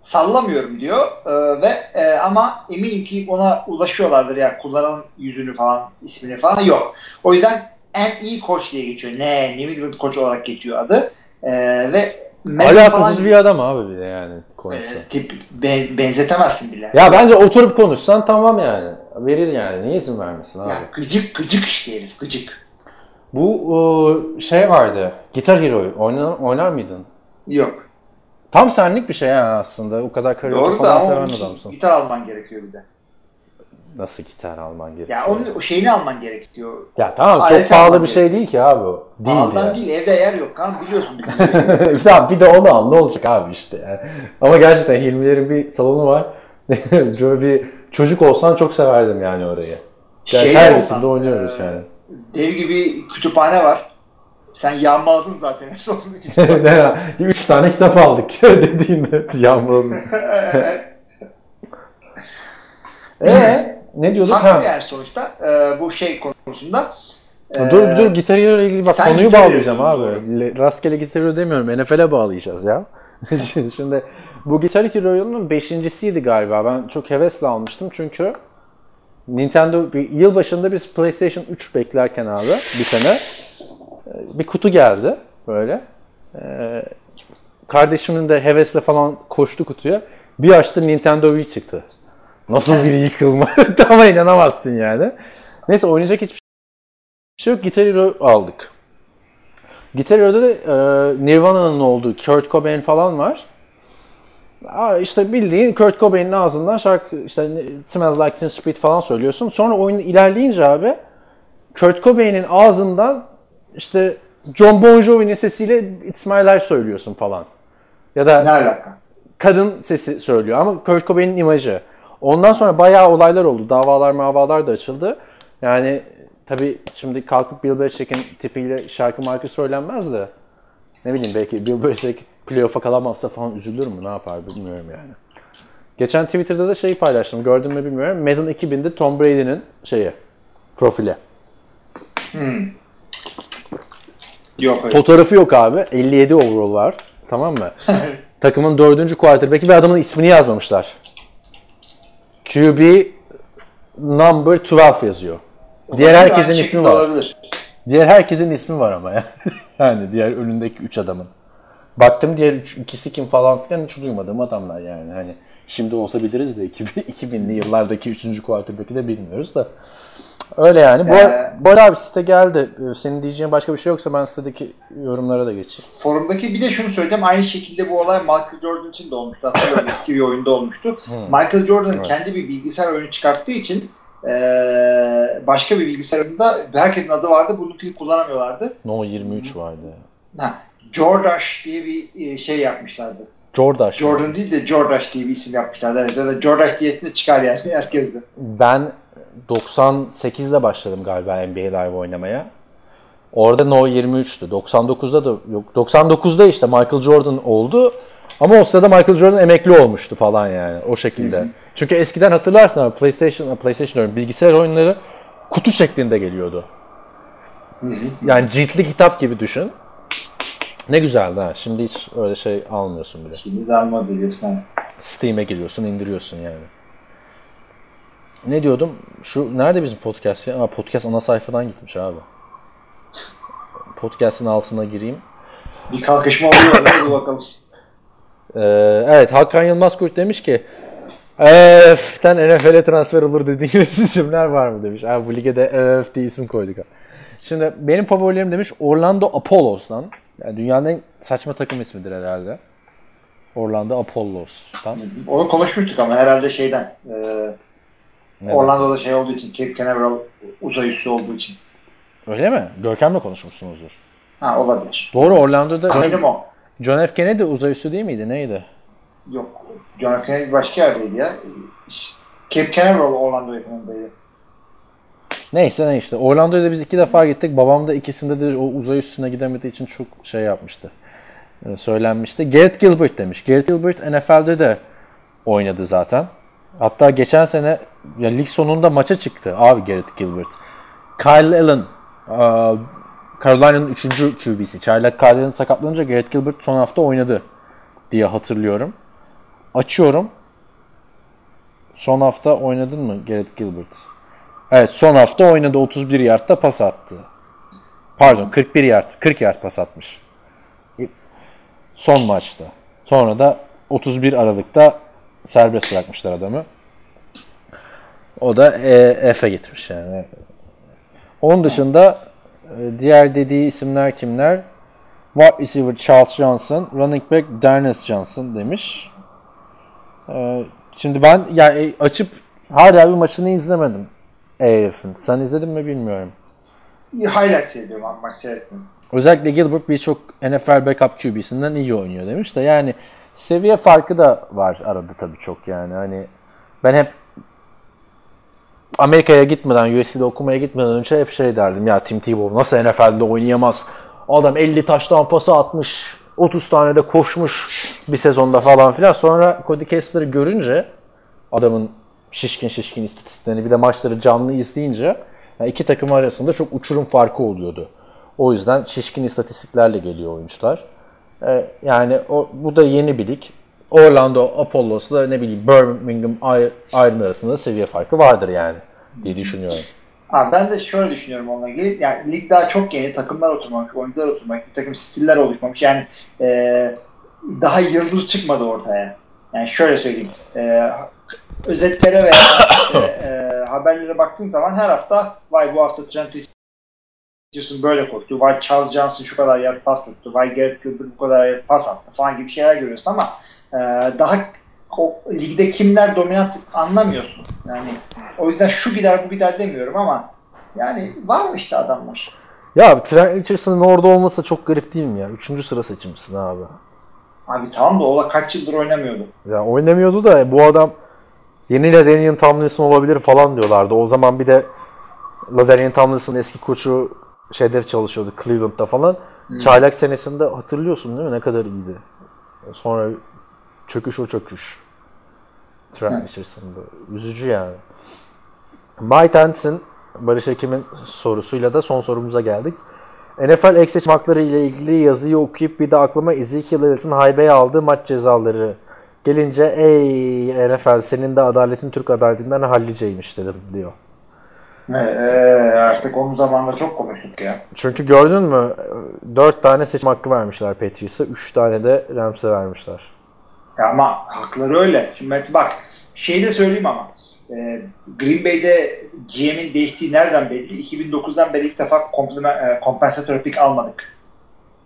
Sallamıyorum diyor Ee, ve e, ama eminim ki ona ulaşıyorlardır ya kullanan yüzünü falan ismini falan yok. O yüzden en iyi koç diye geçiyor. Ne New England koç olarak geçiyor adı. Ee, ve Madden Alakasız bir adam abi bir de yani konuşsa. e, tip be- benzetemezsin bile. Ya bence oturup konuşsan tamam yani. Verir yani. Niye izin vermesin abi? Ya gıcık gıcık işte herif gıcık. Bu ıı, şey vardı. Gitar Hero oynar, oynar mıydın? Yok. Tam senlik bir şey ha aslında. O kadar karaoke Doğru da ama onun için adamsın. gitar alman gerekiyor bir de. Nasıl gitar alman gerekiyor? Ya onun o şeyini alman gerekiyor. Ya tamam Alet çok pahalı bir şey değil ki abi o. Değil Aldan yani. değil evde yer yok kan biliyorsun bizim. [LAUGHS] tamam bir de onu al ne olacak abi işte yani. Ama gerçekten Hilmilerin bir salonu var. [LAUGHS] Böyle bir çocuk olsan çok severdim yani orayı. Yani Şey her yerde oynuyoruz e, yani. Dev gibi kütüphane var. Sen yağmaladın zaten en sonunda Ne Üç tane kitap aldık [LAUGHS] dediğinde yağmurun. [LAUGHS] Eee ne diyorduk? Ha. Haklı yani sonuçta e, bu şey konusunda. E, Dur dur Gitar Hero ile ilgili bak konuyu bağlayacağım abi. doğru. Le- Rastgele Gitar Hero demiyorum. NFL'e bağlayacağız ya. [LAUGHS] Şimdi bu Gitar Hero'nun beşincisiydi galiba. Ben çok hevesle almıştım çünkü Nintendo yıl başında biz PlayStation 3 beklerken abi bir sene bir kutu geldi böyle. Ee, kardeşimin de hevesle falan koştu kutuya. Bir açtı Nintendo Wii çıktı. Nasıl bir yıkılma. [LAUGHS] Ama inanamazsın yani. Neyse oynayacak hiçbir şey yok. Guitar Hero aldık. Guitar Hero'da da e, Nirvana'nın olduğu Kurt Cobain falan var. Aa, işte bildiğin Kurt Cobain'in ağzından şarkı işte Smells Like Teen Spirit falan söylüyorsun. Sonra oyun ilerleyince abi Kurt Cobain'in ağzından işte John Bon Jovi'nin sesiyle It's My Life söylüyorsun falan. Ya da Ne alaka? kadın sesi söylüyor ama Kurt Cobain'in imajı. Ondan sonra bayağı olaylar oldu. Davalar mavalar da açıldı. Yani tabii şimdi kalkıp Bill Belichick'in tipiyle şarkı marka söylenmez de ne bileyim belki Bill Belichick playoff'a kalamazsa falan üzülür mü ne yapar bilmiyorum yani. Geçen Twitter'da da şeyi paylaştım gördün mü bilmiyorum. Madden 2000'de Tom Brady'nin şeyi profili. Yok öyle. Fotoğrafı yok abi. 57 overall var. Tamam mı? [LAUGHS] Takımın dördüncü quarterback'i ve adamın ismini yazmamışlar. QB number 12 yazıyor. Diğer herkesin ismi var. Olabilir. Diğer herkesin ismi var ama ya. [LAUGHS] yani diğer önündeki 3 adamın. Baktım diğer üç, ikisi kim falan filan hiç duymadığım adamlar yani. Hani şimdi olsa biliriz de 2000, 2000'li yıllardaki 3. quarterback'i de bilmiyoruz da. Öyle yani. Bu, Ee, arada abi site geldi. Ee, Senin diyeceğin başka bir şey yoksa ben sitedeki yorumlara da geçeyim. Forumdaki bir de şunu söyleyeceğim. Aynı şekilde bu olay Michael Jordan için de olmuştu. Hatırlıyorum eski bir oyunda olmuştu. [LAUGHS] Michael Jordan Evet. kendi bir bilgisayar oyunu çıkarttığı için eee, başka bir bilgisayar oyununda herkesin adı vardı. Bununkini kullanamıyorlardı. No 23 vardı. Ha, Jordash diye bir e, şey yapmışlardı. Jordash. Jordan değil de Jordash diye bir isim yapmışlardı. Evet, ya da Jordash diyetine çıkar yani herkeste. Ben 98'de başladım galiba NBA Live oynamaya. Orada No 23'tü. 99'da da yok. 99'da işte Michael Jordan oldu. Ama o sırada Michael Jordan emekli olmuştu falan yani o şekilde. Çünkü eskiden hatırlarsın abi PlayStation, PlayStation diyorum bilgisayar oyunları kutu şeklinde geliyordu. Yani ciltli kitap gibi düşün. Ne güzeldi ha. Şimdi hiç öyle şey almıyorsun bile. Şimdi de almadı diyorsun. Steam'e giriyorsun, indiriyorsun yani. Ne diyordum? Şu nerede bizim podcast ya? Aa, podcast ana sayfadan gitmiş abi. Podcast'in altına gireyim. Bir kalkışma oluyor. Hadi bakalım. Ee, evet Hakan Yılmaz Kurt demiş ki Ef'ten NFL'e transfer olur dediğiniz [LAUGHS] isimler var mı demiş. Abi bu lige de Ef diye isim koyduk. Şimdi benim favorilerim demiş Orlando Apollos'tan. Yani dünyanın en saçma takım ismidir herhalde. Orlando Apollos'tan. Onu konuşmuştuk ama herhalde şeyden. E, Neden? Orlando'da şey olduğu için. Cape Canaveral uzay üssü olduğu için. Öyle mi? Görkem'le konuşmuşsunuzdur. Ha olabilir. Doğru Orlando'da Tahminim o. John F. Kennedy uzay üssü değil miydi? Neydi? Yok. John F. Kennedy başka yerdeydi ya. Cape Canaveral Orlando yakınındaydı. Neyse ne işte. Orlando'ya da biz iki defa gittik. Babam da ikisinde de o uzay üstüne gidemediği için çok şey yapmıştı. Ee, söylenmişti. Garrett Gilbert demiş. Garrett Gilbert NFL'de de oynadı zaten. Hatta geçen sene ya lig sonunda maça çıktı abi Garrett Gilbert. Kyle Allen Carolina'nın 3. QB'si. Çaylak Kyle Allen sakatlanınca Garrett Gilbert son hafta oynadı diye hatırlıyorum. Açıyorum. Son hafta oynadın mı Garrett Gilbert? Evet son hafta oynadı 31 yardta pas attı. Pardon 41 yard 40 yard pas atmış. Son maçta. Sonra da 31 Aralık'ta serbest bırakmışlar adamı. O da e, F'e gitmiş yani. Onun dışında e, diğer dediği isimler kimler? Wide receiver Charles Johnson, running back Darnell Johnson demiş. E, şimdi ben yani açıp hala bir maçını izlemedim. AF'in. Sen izledin mi bilmiyorum. Highlight seyrediyorum ama maç seyretmedim. Özellikle Gilbert birçok NFL backup QB'sinden iyi oynuyor demiş de yani seviye farkı da var arada tabii çok yani hani ben hep Amerika'ya gitmeden USC'de okumaya gitmeden önce hep şey derdim ya Tim Tebow nasıl NFL'de oynayamaz adam 50 taştan pası atmış 30 tane de koşmuş bir sezonda falan filan sonra Cody Kessler'ı görünce adamın şişkin şişkin istatistiklerini bir de maçları canlı izleyince yani iki takım arasında çok uçurum farkı oluyordu. O yüzden şişkin istatistiklerle geliyor oyuncular. Ee, yani o, bu da yeni bir lig. Orlando Apollos'la ne bileyim Birmingham Iron arasında seviye farkı vardır yani diye düşünüyorum. Abi ben de şöyle düşünüyorum onunla ilgili. Yani lig daha çok yeni. Takımlar oturmamış, oyuncular oturmamış, bir takım stiller oluşmamış. Yani e, daha yıldız çıkmadı ortaya. Yani şöyle söyleyeyim. E, özetlere veya işte, e, haberlere baktığın zaman her hafta vay bu hafta Trent Richardson böyle koştu. Vay Charles Johnson şu kadar yer pas tuttu. Vay Garrett Gilbert bu kadar yer pas attı falan gibi şeyler görüyorsun ama e, daha o, ligde kimler dominant anlamıyorsun. Yani o yüzden şu gider bu gider demiyorum ama yani var işte adamlar. Ya abi Trent Richardson'ın orada olması çok garip değil mi ya? Üçüncü sıra seçimsin abi. Abi tamam da Ola kaç yıldır oynamıyordu. Ya oynamıyordu da bu adam yeni Ladanian Tomlinson olabilir falan diyorlardı. O zaman bir de Ladanian Tomlinson'ın eski koçu şeyler çalışıyordu Cleveland'da falan. Çaylak senesinde hatırlıyorsun değil mi? Ne kadar iyiydi. Sonra çöküş o çöküş. Trent Richardson'da. Üzücü yani. Mike Tenson, Barış Ekim'in sorusuyla da son sorumuza geldik. NFL ek seçim hakları ile ilgili yazıyı okuyup bir de aklıma Ezekiel Elliott'ın haybeye aldığı maç cezaları gelince ey NFL senin de adaletin Türk adaletinden halliceymiş dedim diyor. Ee, artık onun zamanında çok konuştuk ya. Çünkü gördün mü 4 tane seçim hakkı vermişler Patriots'a 3 tane de Rams'e vermişler. Ya. Ama hakları öyle. Şimdi Met bak Şeyi de söyleyeyim ama e, Green Bay'de GM'in değiştiği nereden belli? 2009'dan beri ilk defa komplime- e, kompensatör pick almadık.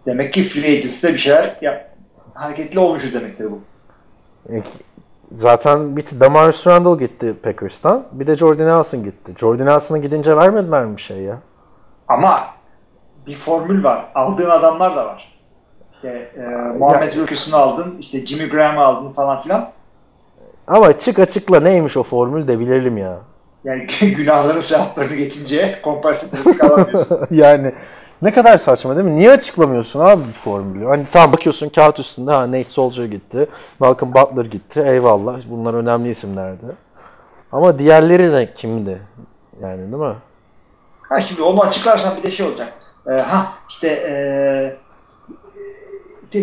Demek ki free agency'de bir şeyler yap, hareketli olmuşuz demektir bu. E, Zaten bir Damarius Randall gitti Packers'tan. Bir de Jordan Nelson gitti. Jordan Nelson'a gidince vermediler mi bir şey ya? Ama bir formül var. Aldığın adamlar da var. İşte e, Muhammed Wilkerson'u aldın, işte Jimmy Graham'ı aldın falan filan. Ama açık açıkla neymiş o formül de bilelim ya. Yani [LAUGHS] günahların sevaplarını geçince kompensatör pick alamıyorsun. [LAUGHS] yani ne kadar saçma değil mi? Niye açıklamıyorsun abi bu formülü? Hani tamam bakıyorsun kağıt üstünde ha Nate Soldier gitti, Malcolm Butler gitti. Eyvallah. Bunlar önemli isimlerdi. Ama diğerleri de kimdi? Yani değil mi? Ha şimdi onu açıklarsan bir de şey olacak. Ee, ha işte, e, işte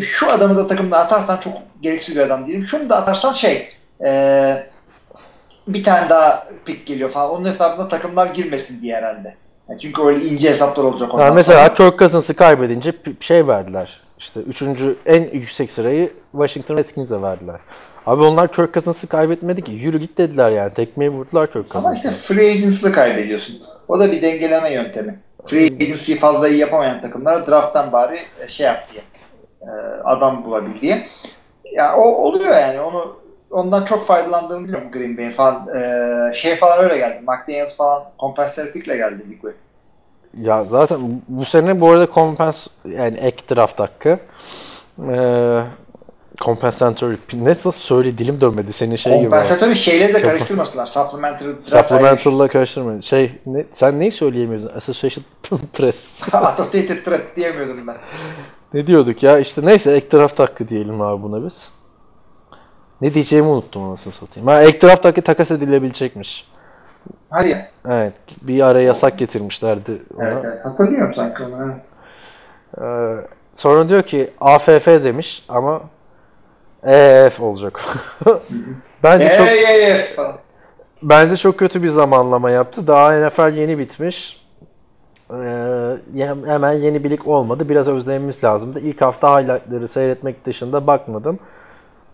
şu adamı da takımda atarsan çok gereksiz bir adam değilim. Şunu da atarsan şey e, bir tane daha pick geliyor falan. Onun hesabına takımlar girmesin diye herhalde. Yani çünkü öyle ince hesaplar olacak ondan Yani mesela sonra. Kirk Cousins'ı kaybedince şey verdiler. İşte üçüncü en yüksek sırayı Washington Redskins'e verdiler. Abi onlar Kirk Cousins'ı kaybetmedi ki. Yürü git dediler yani. Tekmeyi vurdular Kirk Ama işte free agency'lı kaybediyorsun. O da bir dengeleme yöntemi. Free agency'yi fazla iyi yapamayan takımlara drafttan bari şey yap diye. E, adam bulabil diye. Ya o oluyor yani. Onu ondan çok faydalandığını biliyorum Green Bay'in falan. E, şey falan öyle geldi. McDaniels falan compensatory pick'le geldi Ligway. Ya zaten bu sene bu arada kompens yani ek draft hakkı. Ee, compensatory ne söyle dilim dönmedi senin şey gibi. Kompensatörü şeyle de karıştırmasınlar. Supplementary draft bir şey. Supplemental'la karıştırma. Şey ne, sen neyi söyleyemiyordun? Association [LAUGHS] Press. Annotated threat diyemiyordum ben. Ne diyorduk ya? İşte neyse ek draft hakkı diyelim abi buna biz. Ne diyeceğimi unuttum anasını satayım. Ha ek draft hakkı takas edilebilecekmiş. Ya. Evet. Bir ara yasak getirmişlerdi ona. Evet, evet. Hatırlıyorum sanki onu. Ee, sonra diyor ki AFF demiş ama EF olacak. [LAUGHS] bence çok EYF falan. bence çok kötü bir zamanlama yaptı. Daha NFL yeni bitmiş. Ee, hem- hemen yeni bir lig olmadı. Biraz özlememiz lazımdı. İlk hafta highlightları seyretmek dışında bakmadım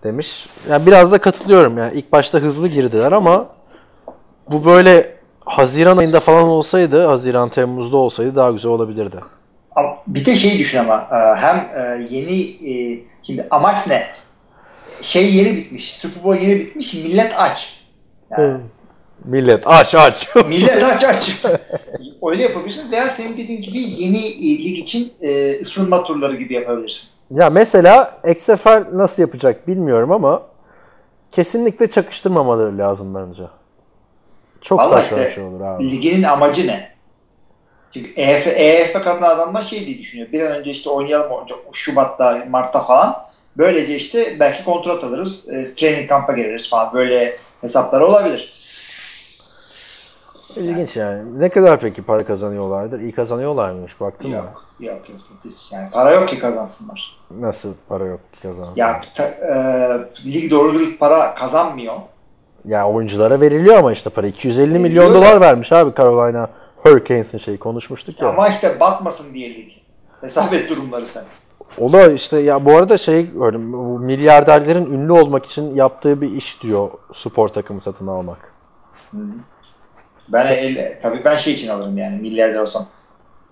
demiş. Yani biraz da katılıyorum yani. İlk başta hızlı girdiler ama bu böyle Haziran ayında falan olsaydı, Haziran Temmuz'da olsaydı daha güzel olabilirdi. Bir de şeyi düşün ama e, hem e, yeni e, şimdi amaç ne? Şey yeni bitmiş. Super Bowl yeni bitmiş. Millet aç. Yani Millet aç aç. [LAUGHS] millet aç aç. Öyle yapabilirsin veya senin dediğin gibi yeni e, lig için e, ısınma turları gibi yapabilirsin. Ya mesela XFL nasıl yapacak bilmiyorum ama kesinlikle çakıştırmamaları lazım bence. Çok Vallahi saçma bir işte şey olur abi. liginin amacı ne? Çünkü E EF, EF'e katılan adamlar şey diye düşünüyor. Bir an önce işte oynayalım önce Şubat'ta, Mart'ta falan. Böylece işte belki kontrat alırız, e, training kamp'a gireriz falan. Böyle hesaplar olabilir. İlginç yani. Ne kadar peki para kazanıyorlardır? İyi kazanıyorlar mıymış baktın mı? Yok, yok, yok. Hiç Yani para yok ki kazansınlar. Nasıl para yok ki kazansın? Ya ta- e, lig doğru dürüst para kazanmıyor. Ya oyunculara veriliyor ama işte para. 250 milyon Veriliyor da- dolar vermiş abi Carolina Hurricanes'in şeyi konuşmuştuk ya. Ama işte batmasın diye lig. Hesap et durumları sen. O da işte ya bu arada şey gördüm. Bu milyarderlerin ünlü olmak için yaptığı bir iş diyor spor takımı satın almak. Ben el, tabii ben şey için alırım yani milyarder olsam.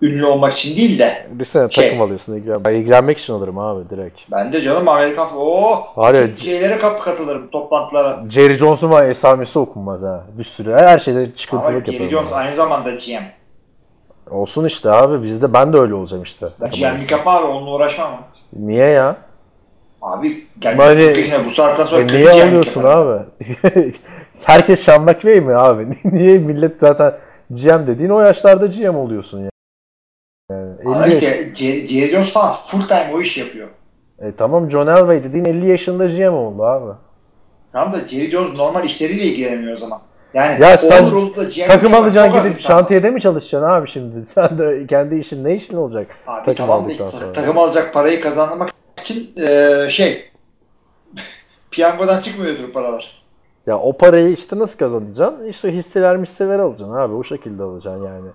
Ünlü olmak için değil de. Bir sene Şey- takım alıyorsun ilgilen. Ben ilgilenmek için alırım abi direkt. Ben de canım Amerikan o ya şeylere kapı katılırım toplantılara. Jerry Jones'un var esamesi okunmaz ha. Bir sürü her şeyde çıkıntılık Jerry yaparım. Jones aynı zamanda GM. Olsun işte abi bizde ben de öyle olacağım işte. GM'lik yapma abi onunla uğraşmam. Niye ya? Abi gel Bari- bu, saatten sonra E niye alıyorsun abi? [LAUGHS] Herkes Sean McVay mi abi? [LAUGHS] niye millet zaten GM dediğin o yaşlarda GM oluyorsun yani. yani Ama 50 yaş- işte Jerry Jones falan full time o iş yapıyor. E tamam John Elway dediğin 50 yaşında GM oldu abi. Tamam da Jerry Jones normal işleriyle ilgileniyor o zaman. Yani Ya sen takım alacaksın gidip insan şantiyede mi çalışacaksın abi şimdi? [LAUGHS] Sen de kendi işin ne işin olacak? Abi takım tamam da sonra. takım alacak parayı kazanmak için eee, şey [LAUGHS] piyangodan çıkmıyordur paralar. Ya o parayı işte nasıl kazanacaksın? İşte hisseler hisseler alacaksın abi. O şekilde alacaksın yani.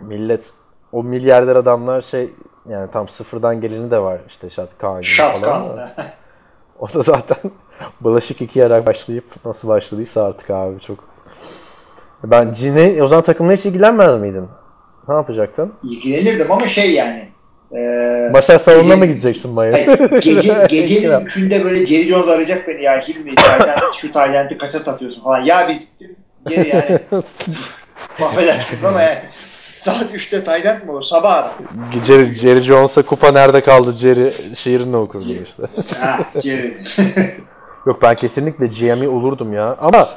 Millet o milyarder adamlar şey yani tam sıfırdan geleni de var işte Şat Kaan gibi falan. Şatkan. da. [LAUGHS] O da zaten [LAUGHS] Bulaşık iki yarak başlayıp nasıl başladıysa artık abi çok. Ben Cine o zaman takımla hiç ilgilenmez miydin? Ne yapacaktın? İlgilenirdim ama şey yani. E, Başar salonuna gece- mı gideceksin Maya? Hayır, gece, [LAUGHS] gecenin üçünde böyle Jerry Jones arayacak beni ya Hilmi Tayland, şu Tayland'ı kaça satıyorsun falan. Ya biz geri yani [LAUGHS] affedersiniz ama yani saat 3'te Tayland mı olur? Sabah ara. Jerry, Jerry Jones'a kupa nerede kaldı Jerry şiirini okurdum işte. Ha [LAUGHS] Jerry. Yok ben kesinlikle GM'i olurdum ya. Ama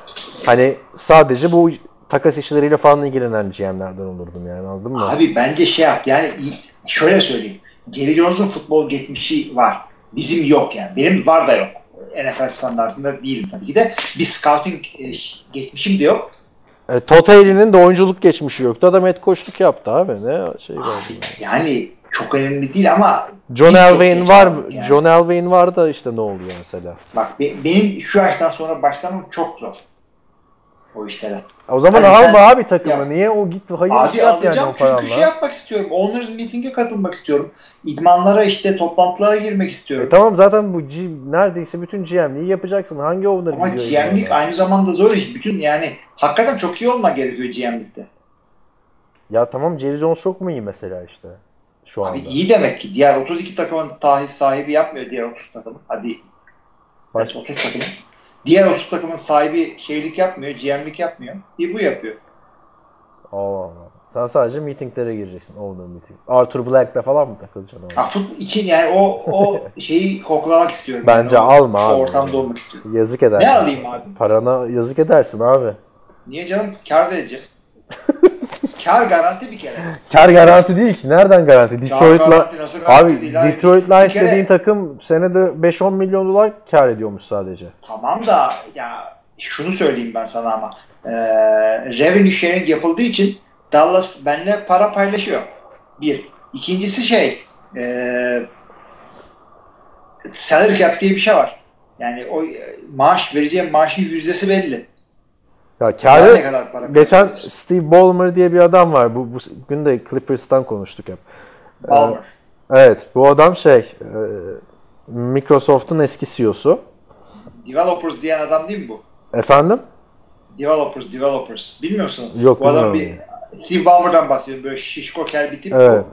hani sadece bu takas işleriyle falan ilgilenen GM'lerden olurdum yani anladın mı? Abi bence şey yaptı yani şöyle söyleyeyim. Jerry Jones'un futbol geçmişi var. Bizim yok yani. Benim var da yok. NFL standartında değilim tabii ki de. Bir scouting e, geçmişim de yok. E, Todd Haley'nin de oyunculuk geçmişi yoktu. Adam head coachluk yaptı abi. Ne şey var. Yani çok önemli değil ama John Elway'in var. kaldık yani. John Elway'in var da işte ne oluyor mesela. Bak be- benim şu yaştan sonra başlamam çok zor. O işlere. O zaman Hani sen- alma abi takımı. Ya- Niye o git hayır Abi yani alacağım o çünkü şey yapmak istiyorum. Owners meeting'e katılmak istiyorum. İdmanlara işte toplantılara girmek E istiyorum. tamam zaten bu G, neredeyse bütün GM'liği yapacaksın. Hangi owner Ama GM'lik idmana? aynı zamanda zor iş. Bütün yani hakikaten çok iyi olmak gerekiyor GM'likte. Ya tamam Jerry Jones çok mu iyi mesela işte şu anda. Abi iyi demek ki. Diğer 32 takımın tahis sahibi yapmıyor diğer 30 takımın. Hadi Baş- 30 takımın. Diğer 30 takımın sahibi şeylik yapmıyor, GM'lik yapmıyor. Bir bu yapıyor. Allah Allah. Sen sadece meetinglere gireceksin. Owner meeting. Arthur Black'le falan mı takılacaksın? Ha, fut için yani o o [LAUGHS] şeyi koklamak istiyorum. Bence yani. O- alma abi. ortamda olmak istiyorum. Yazık edersin. Ne alayım abi? Parana yazık edersin abi. Niye canım? Kar da edeceğiz. [LAUGHS] Kar garanti bir kere. Kar garanti değil ki. Nereden garanti? Garanti Abi değil? Detroit Lions kere- dediğin takım senede 5-10 milyon dolar kar ediyormuş sadece. Tamam da ya şunu söyleyeyim ben sana ama ee, revenue sharing yapıldığı için Dallas benimle para paylaşıyor. Bir. İkincisi şey ee, salary cap diye bir şey var. Yani o maaş vereceğim maaşın yüzdesi belli. Ya karı ne kadar para geçen kazanıyorsun? Steve Ballmer diye bir adam var. Bu, bu gün de Clippers'tan konuştuk hep. Balmer. Evet bu adam şey e, Microsoft'un eski CEO'su. Developers diyen adam değil mi bu? Efendim? Developers, developers. Bilmiyorsun. Yok, Bu adam bir. Steve Ballmer'dan bahsediyorum. Böyle şişko kel bir tip. Evet.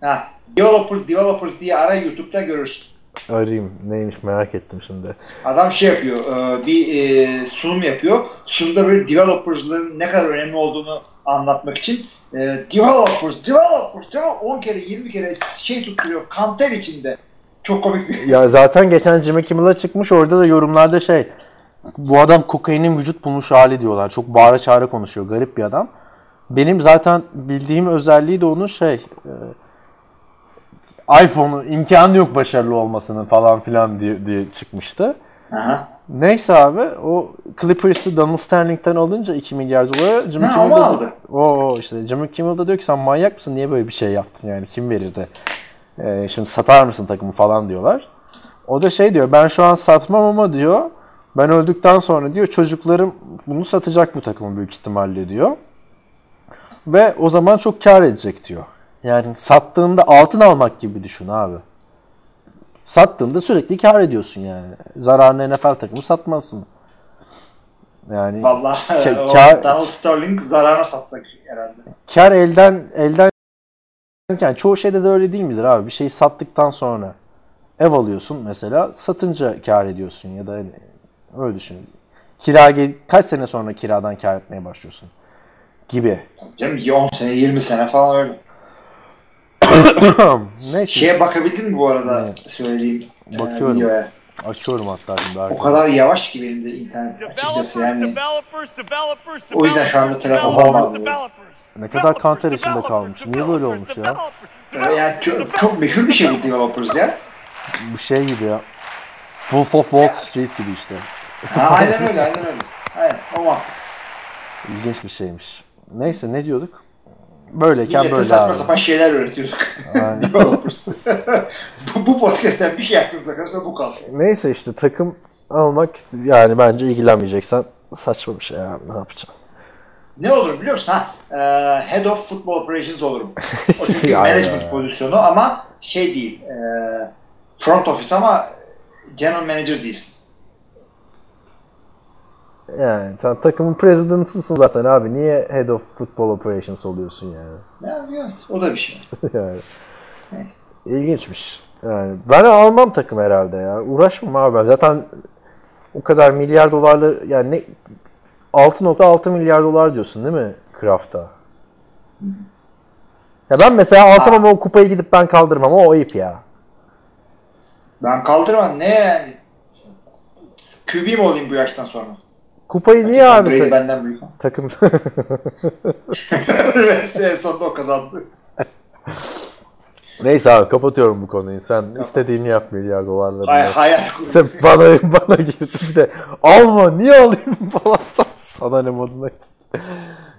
Ha, developers, developers diye ara YouTube'da görürsün. Arayayım. Neymiş merak ettim şimdi. Adam şey yapıyor, e, bir e, sunum yapıyor. Sunumda böyle developers'lığın ne kadar önemli olduğunu anlatmak için e, developers, developers, developers 10 kere 20 kere şey tutturuyor kanter içinde. Çok komik bir Ya zaten geçen Jimmy Kimmel'a çıkmış orada da yorumlarda şey bu adam kokainin vücut bulmuş hali diyorlar. Çok bağıra çağıra konuşuyor. Garip bir adam. Benim zaten bildiğim özelliği de onun şey e, iPhone'u imkanı yok başarılı olmasının falan filan diye, diye çıkmıştı. Aha. Neyse abi o Clippers'ı Donald Sterling'den alınca 2 milyar dolara Jimmy Ha, Kimmel aldı. O, işte Jimmy Kimmel de diyor ki sen manyak mısın niye böyle bir şey yaptın yani kim verirdi? Ee, şimdi satar mısın takımı falan diyorlar. O da şey diyor ben şu an satmam ama diyor ben öldükten sonra diyor çocuklarım bunu satacak bu takımı büyük ihtimalle diyor. Ve o zaman çok kar edecek diyor. Yani sattığında altın almak gibi düşün abi. Sattığında sürekli kar ediyorsun yani. Zararını NFL takımı satmazsın. Yani Vallahi kar- [LAUGHS] Donald Sterling zararına satsak herhalde. kar elden elden yani çoğu şeyde de öyle değil midir abi? Bir şeyi sattıktan sonra ev alıyorsun mesela satınca kar ediyorsun ya da hani öyle düşün. Kira kaç sene sonra kiradan kar etmeye başlıyorsun gibi. Canım 10 sene 20 sene falan öyle. Neyse Şeye bakabildin mi bu arada Evet. söylediğim e, Bakıyorum. videoya? açıyorum hatta şimdi. O kadar yavaş ki benim de internet açıkçası yani. developers, developers, O yüzden şu anda telefon almadım. Ne kadar kanter içinde kalmış. Niye böyle olmuş ya? Yani çok, çok meşhur bir şey bu developers ya. Bu şey gibi ya. Wolf of Wall Street gibi işte. Ha, aynen öyle aynen öyle. Aynen o mantık. İlginç bir şeymiş. Neyse ne diyorduk? Böyleyken Millete böyle saçma abi. sapan şeyler öğretiyorduk. [LAUGHS] Developers. [LAUGHS] bu, bu podcast'ten bir şey aklınıza kalırsa bu kalsın. Neyse işte takım almak yani bence ilgilenmeyeceksen saçma bir şey ya. Ne yapacağım? Ne olur biliyor musun? Ha, e, head of Football Operations olurum. O [LAUGHS] çünkü management ya. pozisyonu ama şey değil. e, front office ama general manager değilsin. Yani sen takımın president'ısın zaten abi. Niye head of football operations oluyorsun yani? Ya, evet, o da bir şey. [LAUGHS] yani. İlginçmiş. Yani ben almam takım herhalde ya. Uğraşmam abi ben. Zaten o kadar milyar dolarlı yani ne 6.6 milyar dolar diyorsun değil mi Kraft'a? Ya ben mesela alsam ama o kupayı gidip ben kaldırmam. O ayıp ya. Ben kaldırmam. Ne yani? QB mi olayım bu yaştan sonra? Kupayı niye Tom abi? Brady benden büyük. takım [LAUGHS] [LAUGHS] en sonunda o kazandı. Neyse abi kapatıyorum bu konuyu. Sen istediğini yap milyar dolarla. Hay, hayal kurmuş. Sen bana bana girdi bir de alma niye alayım [LAUGHS] falan sana ne moduna gitti.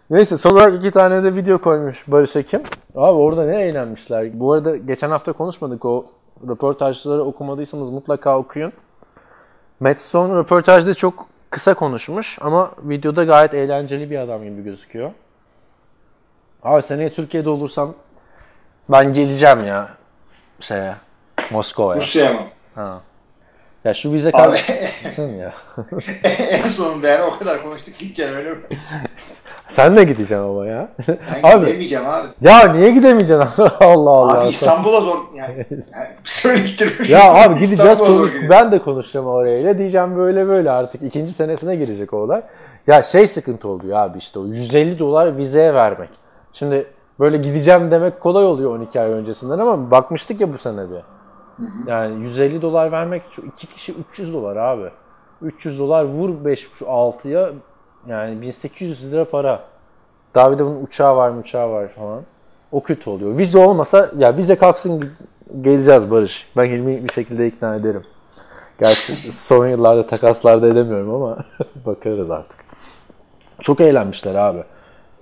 Neyse son olarak iki tane de video koymuş Barış Ekim. Abi orada ne eğlenmişler. Bu arada geçen hafta konuşmadık o röportajları okumadıysanız mutlaka okuyun. Matt Stone röportajda çok kısa konuşmuş ama videoda gayet eğlenceli bir adam gibi gözüküyor. Abi seneye Türkiye'de olursam ben geleceğim ya şeye Moskova'ya. Rusya'ya mı? Ha. Ya şu vize kalsın ya. [LAUGHS] en sonunda yani o kadar konuştuk gideceksin öyle mi? [LAUGHS] Sen de gideceksin ama ya. Ben [LAUGHS] abi gidemeyeceğim abi. ya niye gidemeyeceksin? [LAUGHS] Allah Allah. Abi İstanbul'a zor yani. [LAUGHS] yani söylettirmiş. Ya abi gideceğiz konuş. Ben de konuşacağım orayla. Diyeceğim böyle böyle artık ikinci senesine girecek o olay. Ya şey sıkıntı oluyor abi işte o 150 dolar vizeye vermek. Şimdi böyle gideceğim demek kolay oluyor 12 ay öncesinden ama bakmıştık ya bu sene bir. Yani 150 dolar vermek iki kişi 300 dolar abi. 300 dolar vur 5 6'ya yani 1800 lira para. Daha bir de bunun uçağı var uçağı var falan. O kötü oluyor. Vize olmasa ya vize kalksın geleceğiz Barış. Ben Hilmi bir şekilde ikna ederim. Gerçi [LAUGHS] son yıllarda takaslarda edemiyorum ama [LAUGHS] bakarız artık. Çok eğlenmişler abi.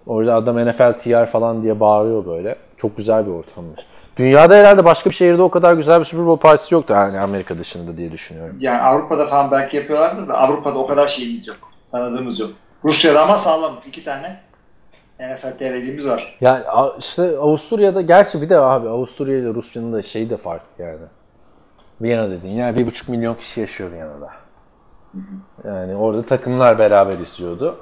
Orada adam NFL TR falan diye bağırıyor böyle. Çok güzel bir ortammış. Dünyada herhalde başka bir şehirde o kadar güzel bir Super Bowl partisi yoktu yani Amerika dışında diye düşünüyorum. Yani Avrupa'da falan belki yapıyorlardı da Avrupa'da o kadar şeyimiz yok. Tanıdığımız yok. Rusya'da ama sağlamız. iki tane NFL TR'cimiz var. Yani işte Avusturya'da gerçi bir de abi Avusturya ile Rusya'nın da şeyi de farklı yani. Viyana dediğin yani bir buçuk milyon kişi yaşıyor Viyana'da. Yani orada takımlar beraber istiyordu.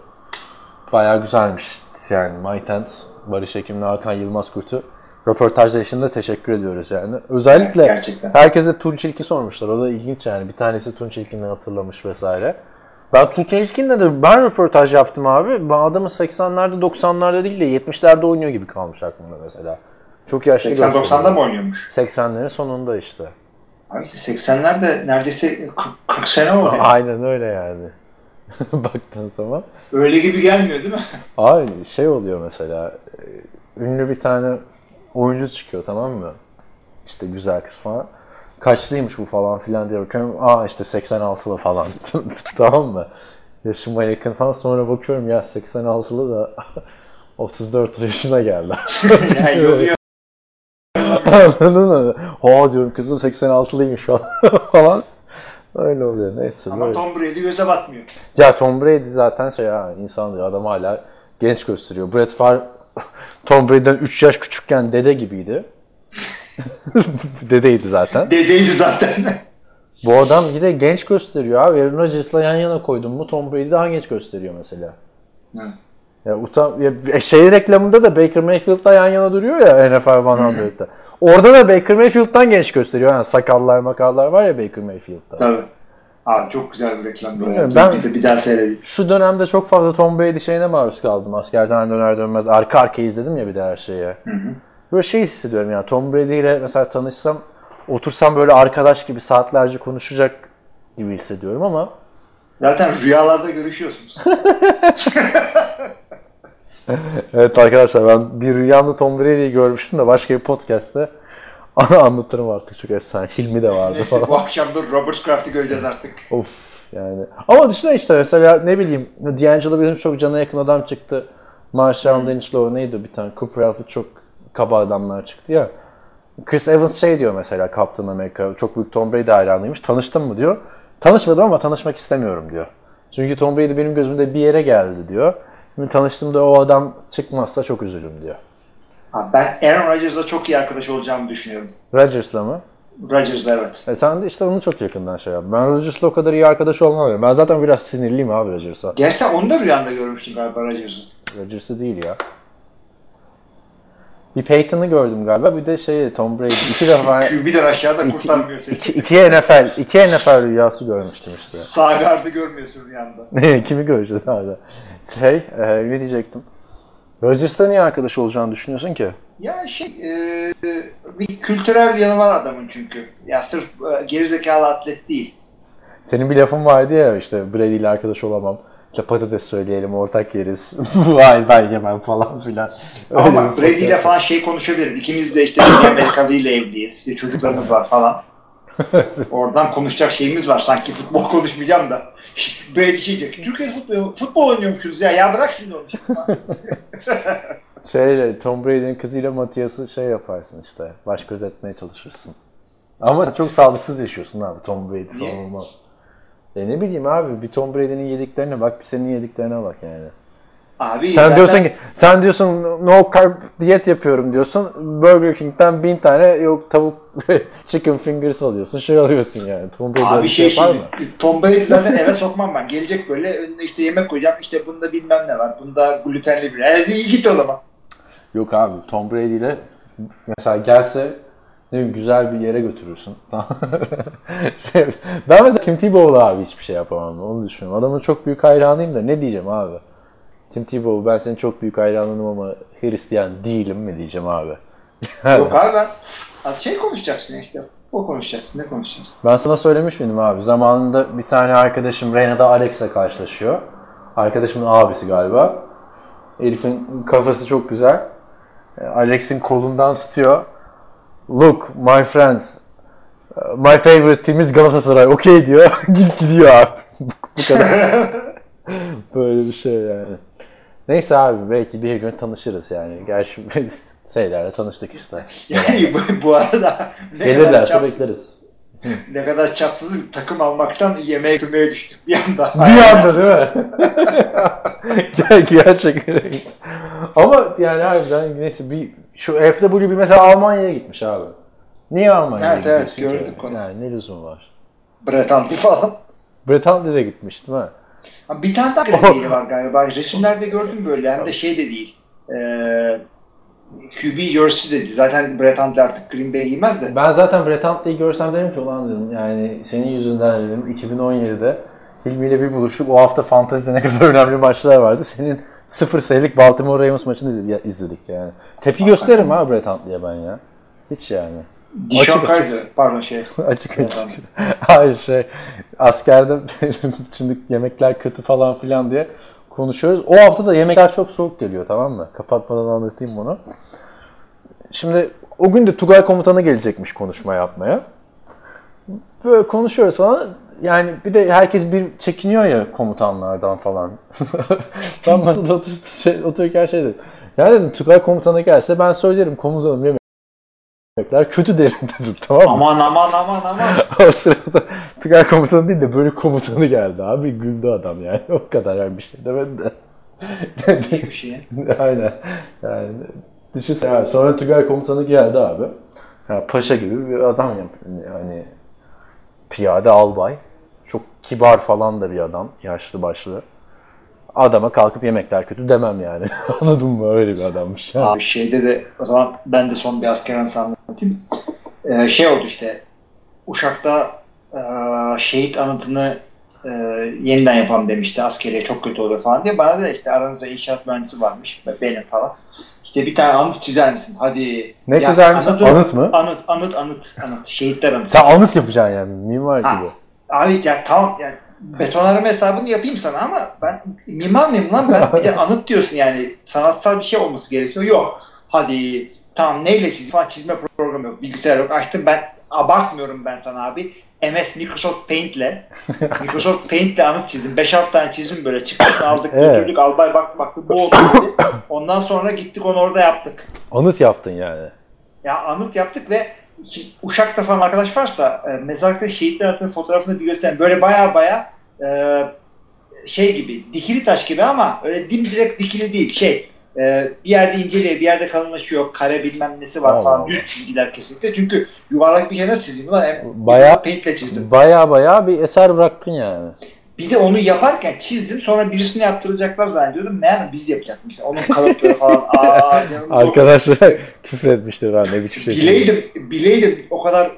Bayağı güzelmiş. Yani Maytent, Barış Ekim'le Hakan Yılmaz Kurt'u röportajlar için de teşekkür ediyoruz yani. Özellikle Evet, gerçekten. herkese Tunç İlki sormuşlar. O da ilginç yani. Bir tanesi Tunç İlkin'i hatırlamış vesaire. Ben Tunç İlkin'le de ben röportaj yaptım abi. Ben adamın 80'lerde 90'larda değil de 70'lerde oynuyor gibi kalmış aklımda mesela. Çok yaşlı 80-90'da gösteriyor. mı oynuyormuş? 80'lerin sonunda işte. Abi işte 80'lerde neredeyse 40, 40 sene oldu. yani. [LAUGHS] Aynen öyle yani. [LAUGHS] Baktığın zaman. Öyle gibi gelmiyor değil mi? [LAUGHS] Abi şey oluyor mesela. e, Ünlü bir tane oyuncu çıkıyor tamam mı? İşte güzel kız falan. Kaçlıymış bu falan filan diye bakıyorum. Aa işte 86'lı falan. [LAUGHS] tamam mı? Yaşıma yakın falan. Sonra bakıyorum ya 86'lı da [LAUGHS] 34 yaşına geldi. yani yolu. [LAUGHS] Anladın mı? Ha diyorum kızın 86'lıymış falan. falan. Öyle oluyor. Neyse. Ama böyle. Tom Brady göze batmıyor. Ya Tom Brady zaten şey ha insan diyor adam hala genç gösteriyor. Brett Favre Tom Brady'den 3 yaş küçükken dede gibiydi. [LAUGHS] Dedeydi zaten. Dedeydi zaten. Bu adam yine genç gösteriyor abi. Aaron Rodgers'la yan yana koydum mu Tom Brady daha genç gösteriyor mesela. Hı. Ya, utan, ya şey reklamında da Baker Mayfield'la yan yana duruyor ya NFL 100'da. Orada da Baker Mayfield'dan genç gösteriyor. Yani sakallar makallar var ya Baker Mayfield'da. Tabii. Abi çok güzel bir reklam. Bilmiyorum, Ben... ben- Bir, de, bir daha seyredeyim. Şu dönemde çok fazla Tom Brady şeyine maruz kaldım. Askerden döner dönmez arka arkaya izledim ya bir de her şeyi. Böyle şey hissediyorum yani Tom Brady ile mesela tanışsam otursam böyle arkadaş gibi saatlerce konuşacak gibi hissediyorum ama Zaten rüyalarda görüşüyorsunuz. [LAUGHS] evet arkadaşlar ben bir rüyamda Tom Brady'yi görmüştüm de başka bir podcast'te ana anlatırım artık çok efsane. Hilmi de vardı Neyse falan. bu akşam da Robert Kraft'ı göreceğiz artık. Of yani. Ama düşünsene işte mesela ne bileyim D'Angelo benim çok cana yakın adam çıktı. Marshall Lynch'la o neydi bir tane Cooper Alford çok kaba adamlar çıktı ya. Chris Evans şey diyor mesela Captain America çok büyük Tom Brady hayranıymış. Tanıştın mı diyor. Tanışmadım ama tanışmak istemiyorum diyor. Çünkü Tom Brady benim gözümde bir yere geldi diyor. Şimdi tanıştığımda o adam çıkmazsa çok üzülürüm diyor. Abi ben Aaron Rodgers'la çok iyi arkadaş olacağımı düşünüyorum. Rodgers'la mı? Rodgers evet. E sen de işte onu çok yakından şey yap. Ben Rodgers'la o kadar iyi arkadaş olmam. Ben zaten biraz sinirliyim abi Rodgers'a. Gerçi onu da rüyanda görmüştün galiba Rodgers'ı. Rodgers'ı değil ya. Bir Peyton'ı gördüm galiba. Bir de şey Tom Brady. İki defa QB'den aşağıda iki, kurtarmıyor seni. iki, iki NFL, iki NFL rüyası görmüştüm işte. Sağ gardı görmüyorsun rüyanda. [LAUGHS] Kimi göreceğiz abi? Şey, e, ne diyecektim? Rodgers'la niye arkadaş olacağını düşünüyorsun ki? Ya şey e, bir kültürel yanı var adamın çünkü. Ya sırf e, gerizekalı atlet değil. Senin bir lafın vardı ya işte Brady ile arkadaş olamam. İşte patates söyleyelim ortak yeriz. [LAUGHS] Vay ben yemem falan filan. Öyle Ama Brady ile falan şey konuşabilirim. İkimiz de işte Amerikalı ile evliyiz. Çocuklarımız var falan. [LAUGHS] Oradan konuşacak şeyimiz var. Sanki futbol konuşmayacağım da. [LAUGHS] Brady şey diyecek. Türkiye futbol, futbol oynuyormuşuz ya. Ya bırak şimdi onu. Şeyle Tom Brady'nin kızıyla Matias'ı şey yaparsın işte. Baş göz etmeye çalışırsın. Ama çok sağlıksız yaşıyorsun abi. Tom Brady falan olmaz. E ne bileyim abi bir Tom Brady'nin yediklerine bak bir senin yediklerine bak yani. Abi Sen zaten diyorsun ki sen diyorsun no carb diyet yapıyorum diyorsun. Burger King'den bin tane yok tavuk [LAUGHS] chicken fingers alıyorsun. Şey alıyorsun yani. Tom Brady Abi şey yapar şimdi mı? Tom Brady zaten eve sokmam ben. Gelecek böyle önüne işte yemek koyacağım. İşte bunda bilmem ne var. Bunda glutenli bir. Yani iyi git o zaman. Yok abi Tom Brady ile mesela gelse ne bileyim, güzel bir yere götürürsün. [LAUGHS] Şey, ben mesela Tim Tebow'la abi hiçbir şey yapamam. Onu düşünüyorum. Adamın çok büyük hayranıyım da ne diyeceğim abi? Tim Tebow ben senin çok büyük hayranınım ama Hristiyan değilim mi diyeceğim abi. [LAUGHS] Yok abi ben şey konuşacaksın işte. Futbol konuşacaksın. Ne konuşacaksın? Ben sana söylemiş miydim abi? Zamanında bir tane arkadaşım Reyna'da Alex'le karşılaşıyor. Arkadaşımın abisi galiba. Elif'in kafası çok güzel. Alex'in kolundan tutuyor. Look my friend. uh, My favorite team is Galatasaray. Okay diyor. [LAUGHS] Git gidiyor abi. bu, kadar. [LAUGHS] Böyle bir şey yani. Neyse abi belki bir gün tanışırız yani. Gerçi [LAUGHS] şeylerle tanıştık işte. Yani bu, bu arada ne Gelirlerse bekleriz. ne kadar çapsız takım almaktan yemeğe götürmeye düştük bir anda. Bir anda değil mi? Ger- Gerçekten. Ama yani harbiden neyse bir şu FW bir mesela Almanya'ya gitmiş abi. Niye Almanya'ya Evet, evet, gördük onu. Yani ne lüzum var? Brett Hundley falan. Bretanya de gitmiş değil mi? Ha, Bir tane daha [LAUGHS] grafiği var galiba. Resimlerde gördüm böyle. Hem de şey de değil. Ee, QB jersey dedi. Zaten Brett Hundley artık Green Bay giymez de. Ben zaten Bretanya'yı görsem dedim ki ulan dedim yani senin yüzünden dedim 2017'de Hilmi ile bir buluştuk. O hafta fantezide ne kadar [LAUGHS] önemli maçlar vardı. Senin 0 sayılık Baltimore Ravens maçını izledik- yani. Tepki gösteririm ha Brett Hundley'e ben ya. Hiç yani. Dishon Kaiser. Pardon şey. [LAUGHS] açık açık. [LAUGHS] Hayır şey askerde [LAUGHS] şimdi yemekler kötü falan filan diye konuşuyoruz. O hafta da yemekler çok soğuk geliyor tamam mı? Kapatmadan anlatayım bunu. Şimdi o gün de Tugay komutanı gelecekmiş konuşma yapmaya. Böyle konuşuyoruz falan. Yani bir de herkes bir çekiniyor ya komutanlardan falan. [LAUGHS] ben masada otur, şey, otururken şey dedim. Ya dedim Tugay komutanı gelse ben söylerim komutanım yemekler kötü derim [LAUGHS] dedim tamam mı? Aman aman aman aman. [LAUGHS] o sırada Tugay komutanı değil de böyle komutanı geldi abi. Güldü adam yani. O kadar yani bir şey demedi de. İyi bir şey. Aynen. Yani düşünsene yani sonra Tugay komutanı geldi abi. Ya paşa gibi bir adam yani. yani piyade albay. Çok kibar falan da bir adam. Yaşlı başlı. Adama kalkıp yemekler kötü demem yani. [LAUGHS] Anladın mı? Öyle bir adammış. Yani. Abi şeyde de o zaman ben de son bir asker anısı anlatayım. Ee, şey oldu işte Uşak'ta e, şehit anıtını e, yeniden yapalım demişti askeriye çok kötü oluyor falan diye. Bana da işte aranızda inşaat mühendisi varmış benim falan. İşte bir tane anıt çizer misin? Hadi. Ne Ya çizer misin? anıtı- Anıt mı? Anıt, anıt, anıt, anıt. Şehitler anıtı. Sen anıt yapacaksın yani. Mimar Ha. gibi. Abi ya tamam ya betonarme hesabını yapayım sana ama ben mimar mıyım lan ben bir de [LAUGHS] anıt diyorsun yani sanatsal bir şey olması gerekiyor. Yok. Hadi tamam neyle çiz falan çizme programı yok. Bilgisayar yok. Açtım ben abartmıyorum ben sana abi. MS Microsoft Paint'le [LAUGHS] Microsoft Paint'le anıt çizdim. 5-6 tane çizdim böyle çıktısını aldık Evet. götürdük albay baktı baktı bu oldu dedi. Ondan sonra gittik onu orada yaptık. Anıt yaptın yani. Ya anıt yaptık ve Uşak'ta falan arkadaş varsa e, mezarlıkta şehitler anıtının fotoğrafını bir gösterin. Böyle baya baya e, şey gibi dikili taş gibi ama öyle dimdirek dikili değil şey e, bir yerde inceliyor, bir yerde kalınlaşıyor, kare bilmem nesi var Allah falan, Allah. düz çizgiler kesinlikle. Çünkü yuvarlak bir şey nasıl çizeyim lan? Hem Bayağı- paintle çizdim. Baya baya bir eser bıraktın yani. Bir de onu yaparken çizdim sonra birisine yaptıracaklar zannediyordum. Meğer biz yapacakmışız. Onun kalıpları falan. [LAUGHS] Aa canım Arkadaşlar [LAUGHS] küfür etmiştir ha ne biçim şey. Bileydim, bileydim o kadar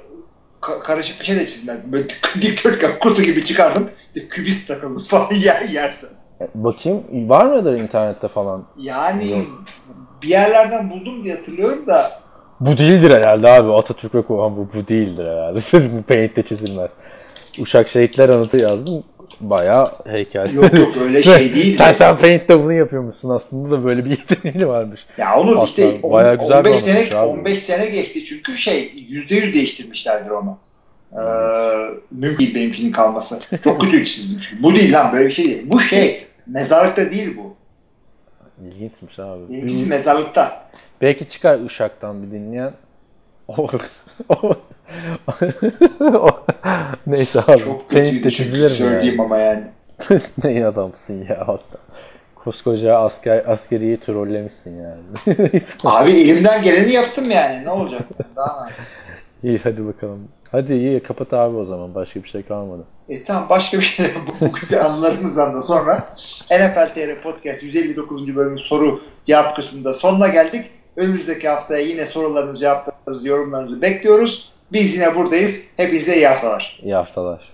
ka- karışık bir şey de çizmezdim. Böyle dikdörtgen kutu gibi çıkardım. İşte kübist takıldı [LAUGHS] falan yer yersen. Bakayım var mıdır internette falan? Yani Yok. bir yerlerden buldum diye hatırlıyorum da Bu değildir herhalde abi. Atatürk ve Kovan bu, bu değildir herhalde. bu paint'te çizilmez. Uşak Şehitler Anıtı yazdım. Bayağı heykel. yok yok öyle şey [LAUGHS] değil. sen de. sen paint'te bunu yapıyormuşsun aslında da böyle bir [LAUGHS] yeteneği varmış. Ya onun Aslında işte on- bayağı güzel bir 15 sene anlatmış abi. 15 sene geçti çünkü şey %100 değiştirmişlerdir onu. Ee, mümkün değil benimkinin kalması. Çok kötü çizdim çünkü. Bu değil lan böyle bir şey değil. Bu şey mezarlıkta değil bu. İlginçmiş abi. Benimkisi mezarlıkta. Belki çıkar Uşak'tan bir dinleyen. O- [LAUGHS] [LAUGHS] Neyse abi. Çok kötüydü çünkü söyleyeyim yani? ama yani. [LAUGHS] ne adamsın ya hatta. Koskoca asker, askeriyi trollemişsin yani. [LAUGHS] Abi elimden geleni yaptım yani. Ne olacak? Daha ne? İyi hadi bakalım. Hadi iyi kapat abi o zaman. Başka bir şey kalmadı. E tamam başka bir şey bu, bu güzel anılarımızdan da sonra NFL TR Podcast 159. bölümün soru cevap kısmında sonuna geldik. Önümüzdeki haftaya yine sorularınızı, cevaplarınızı, yorumlarınızı bekliyoruz. Biz yine buradayız. Hepinize iyi haftalar. İyi haftalar.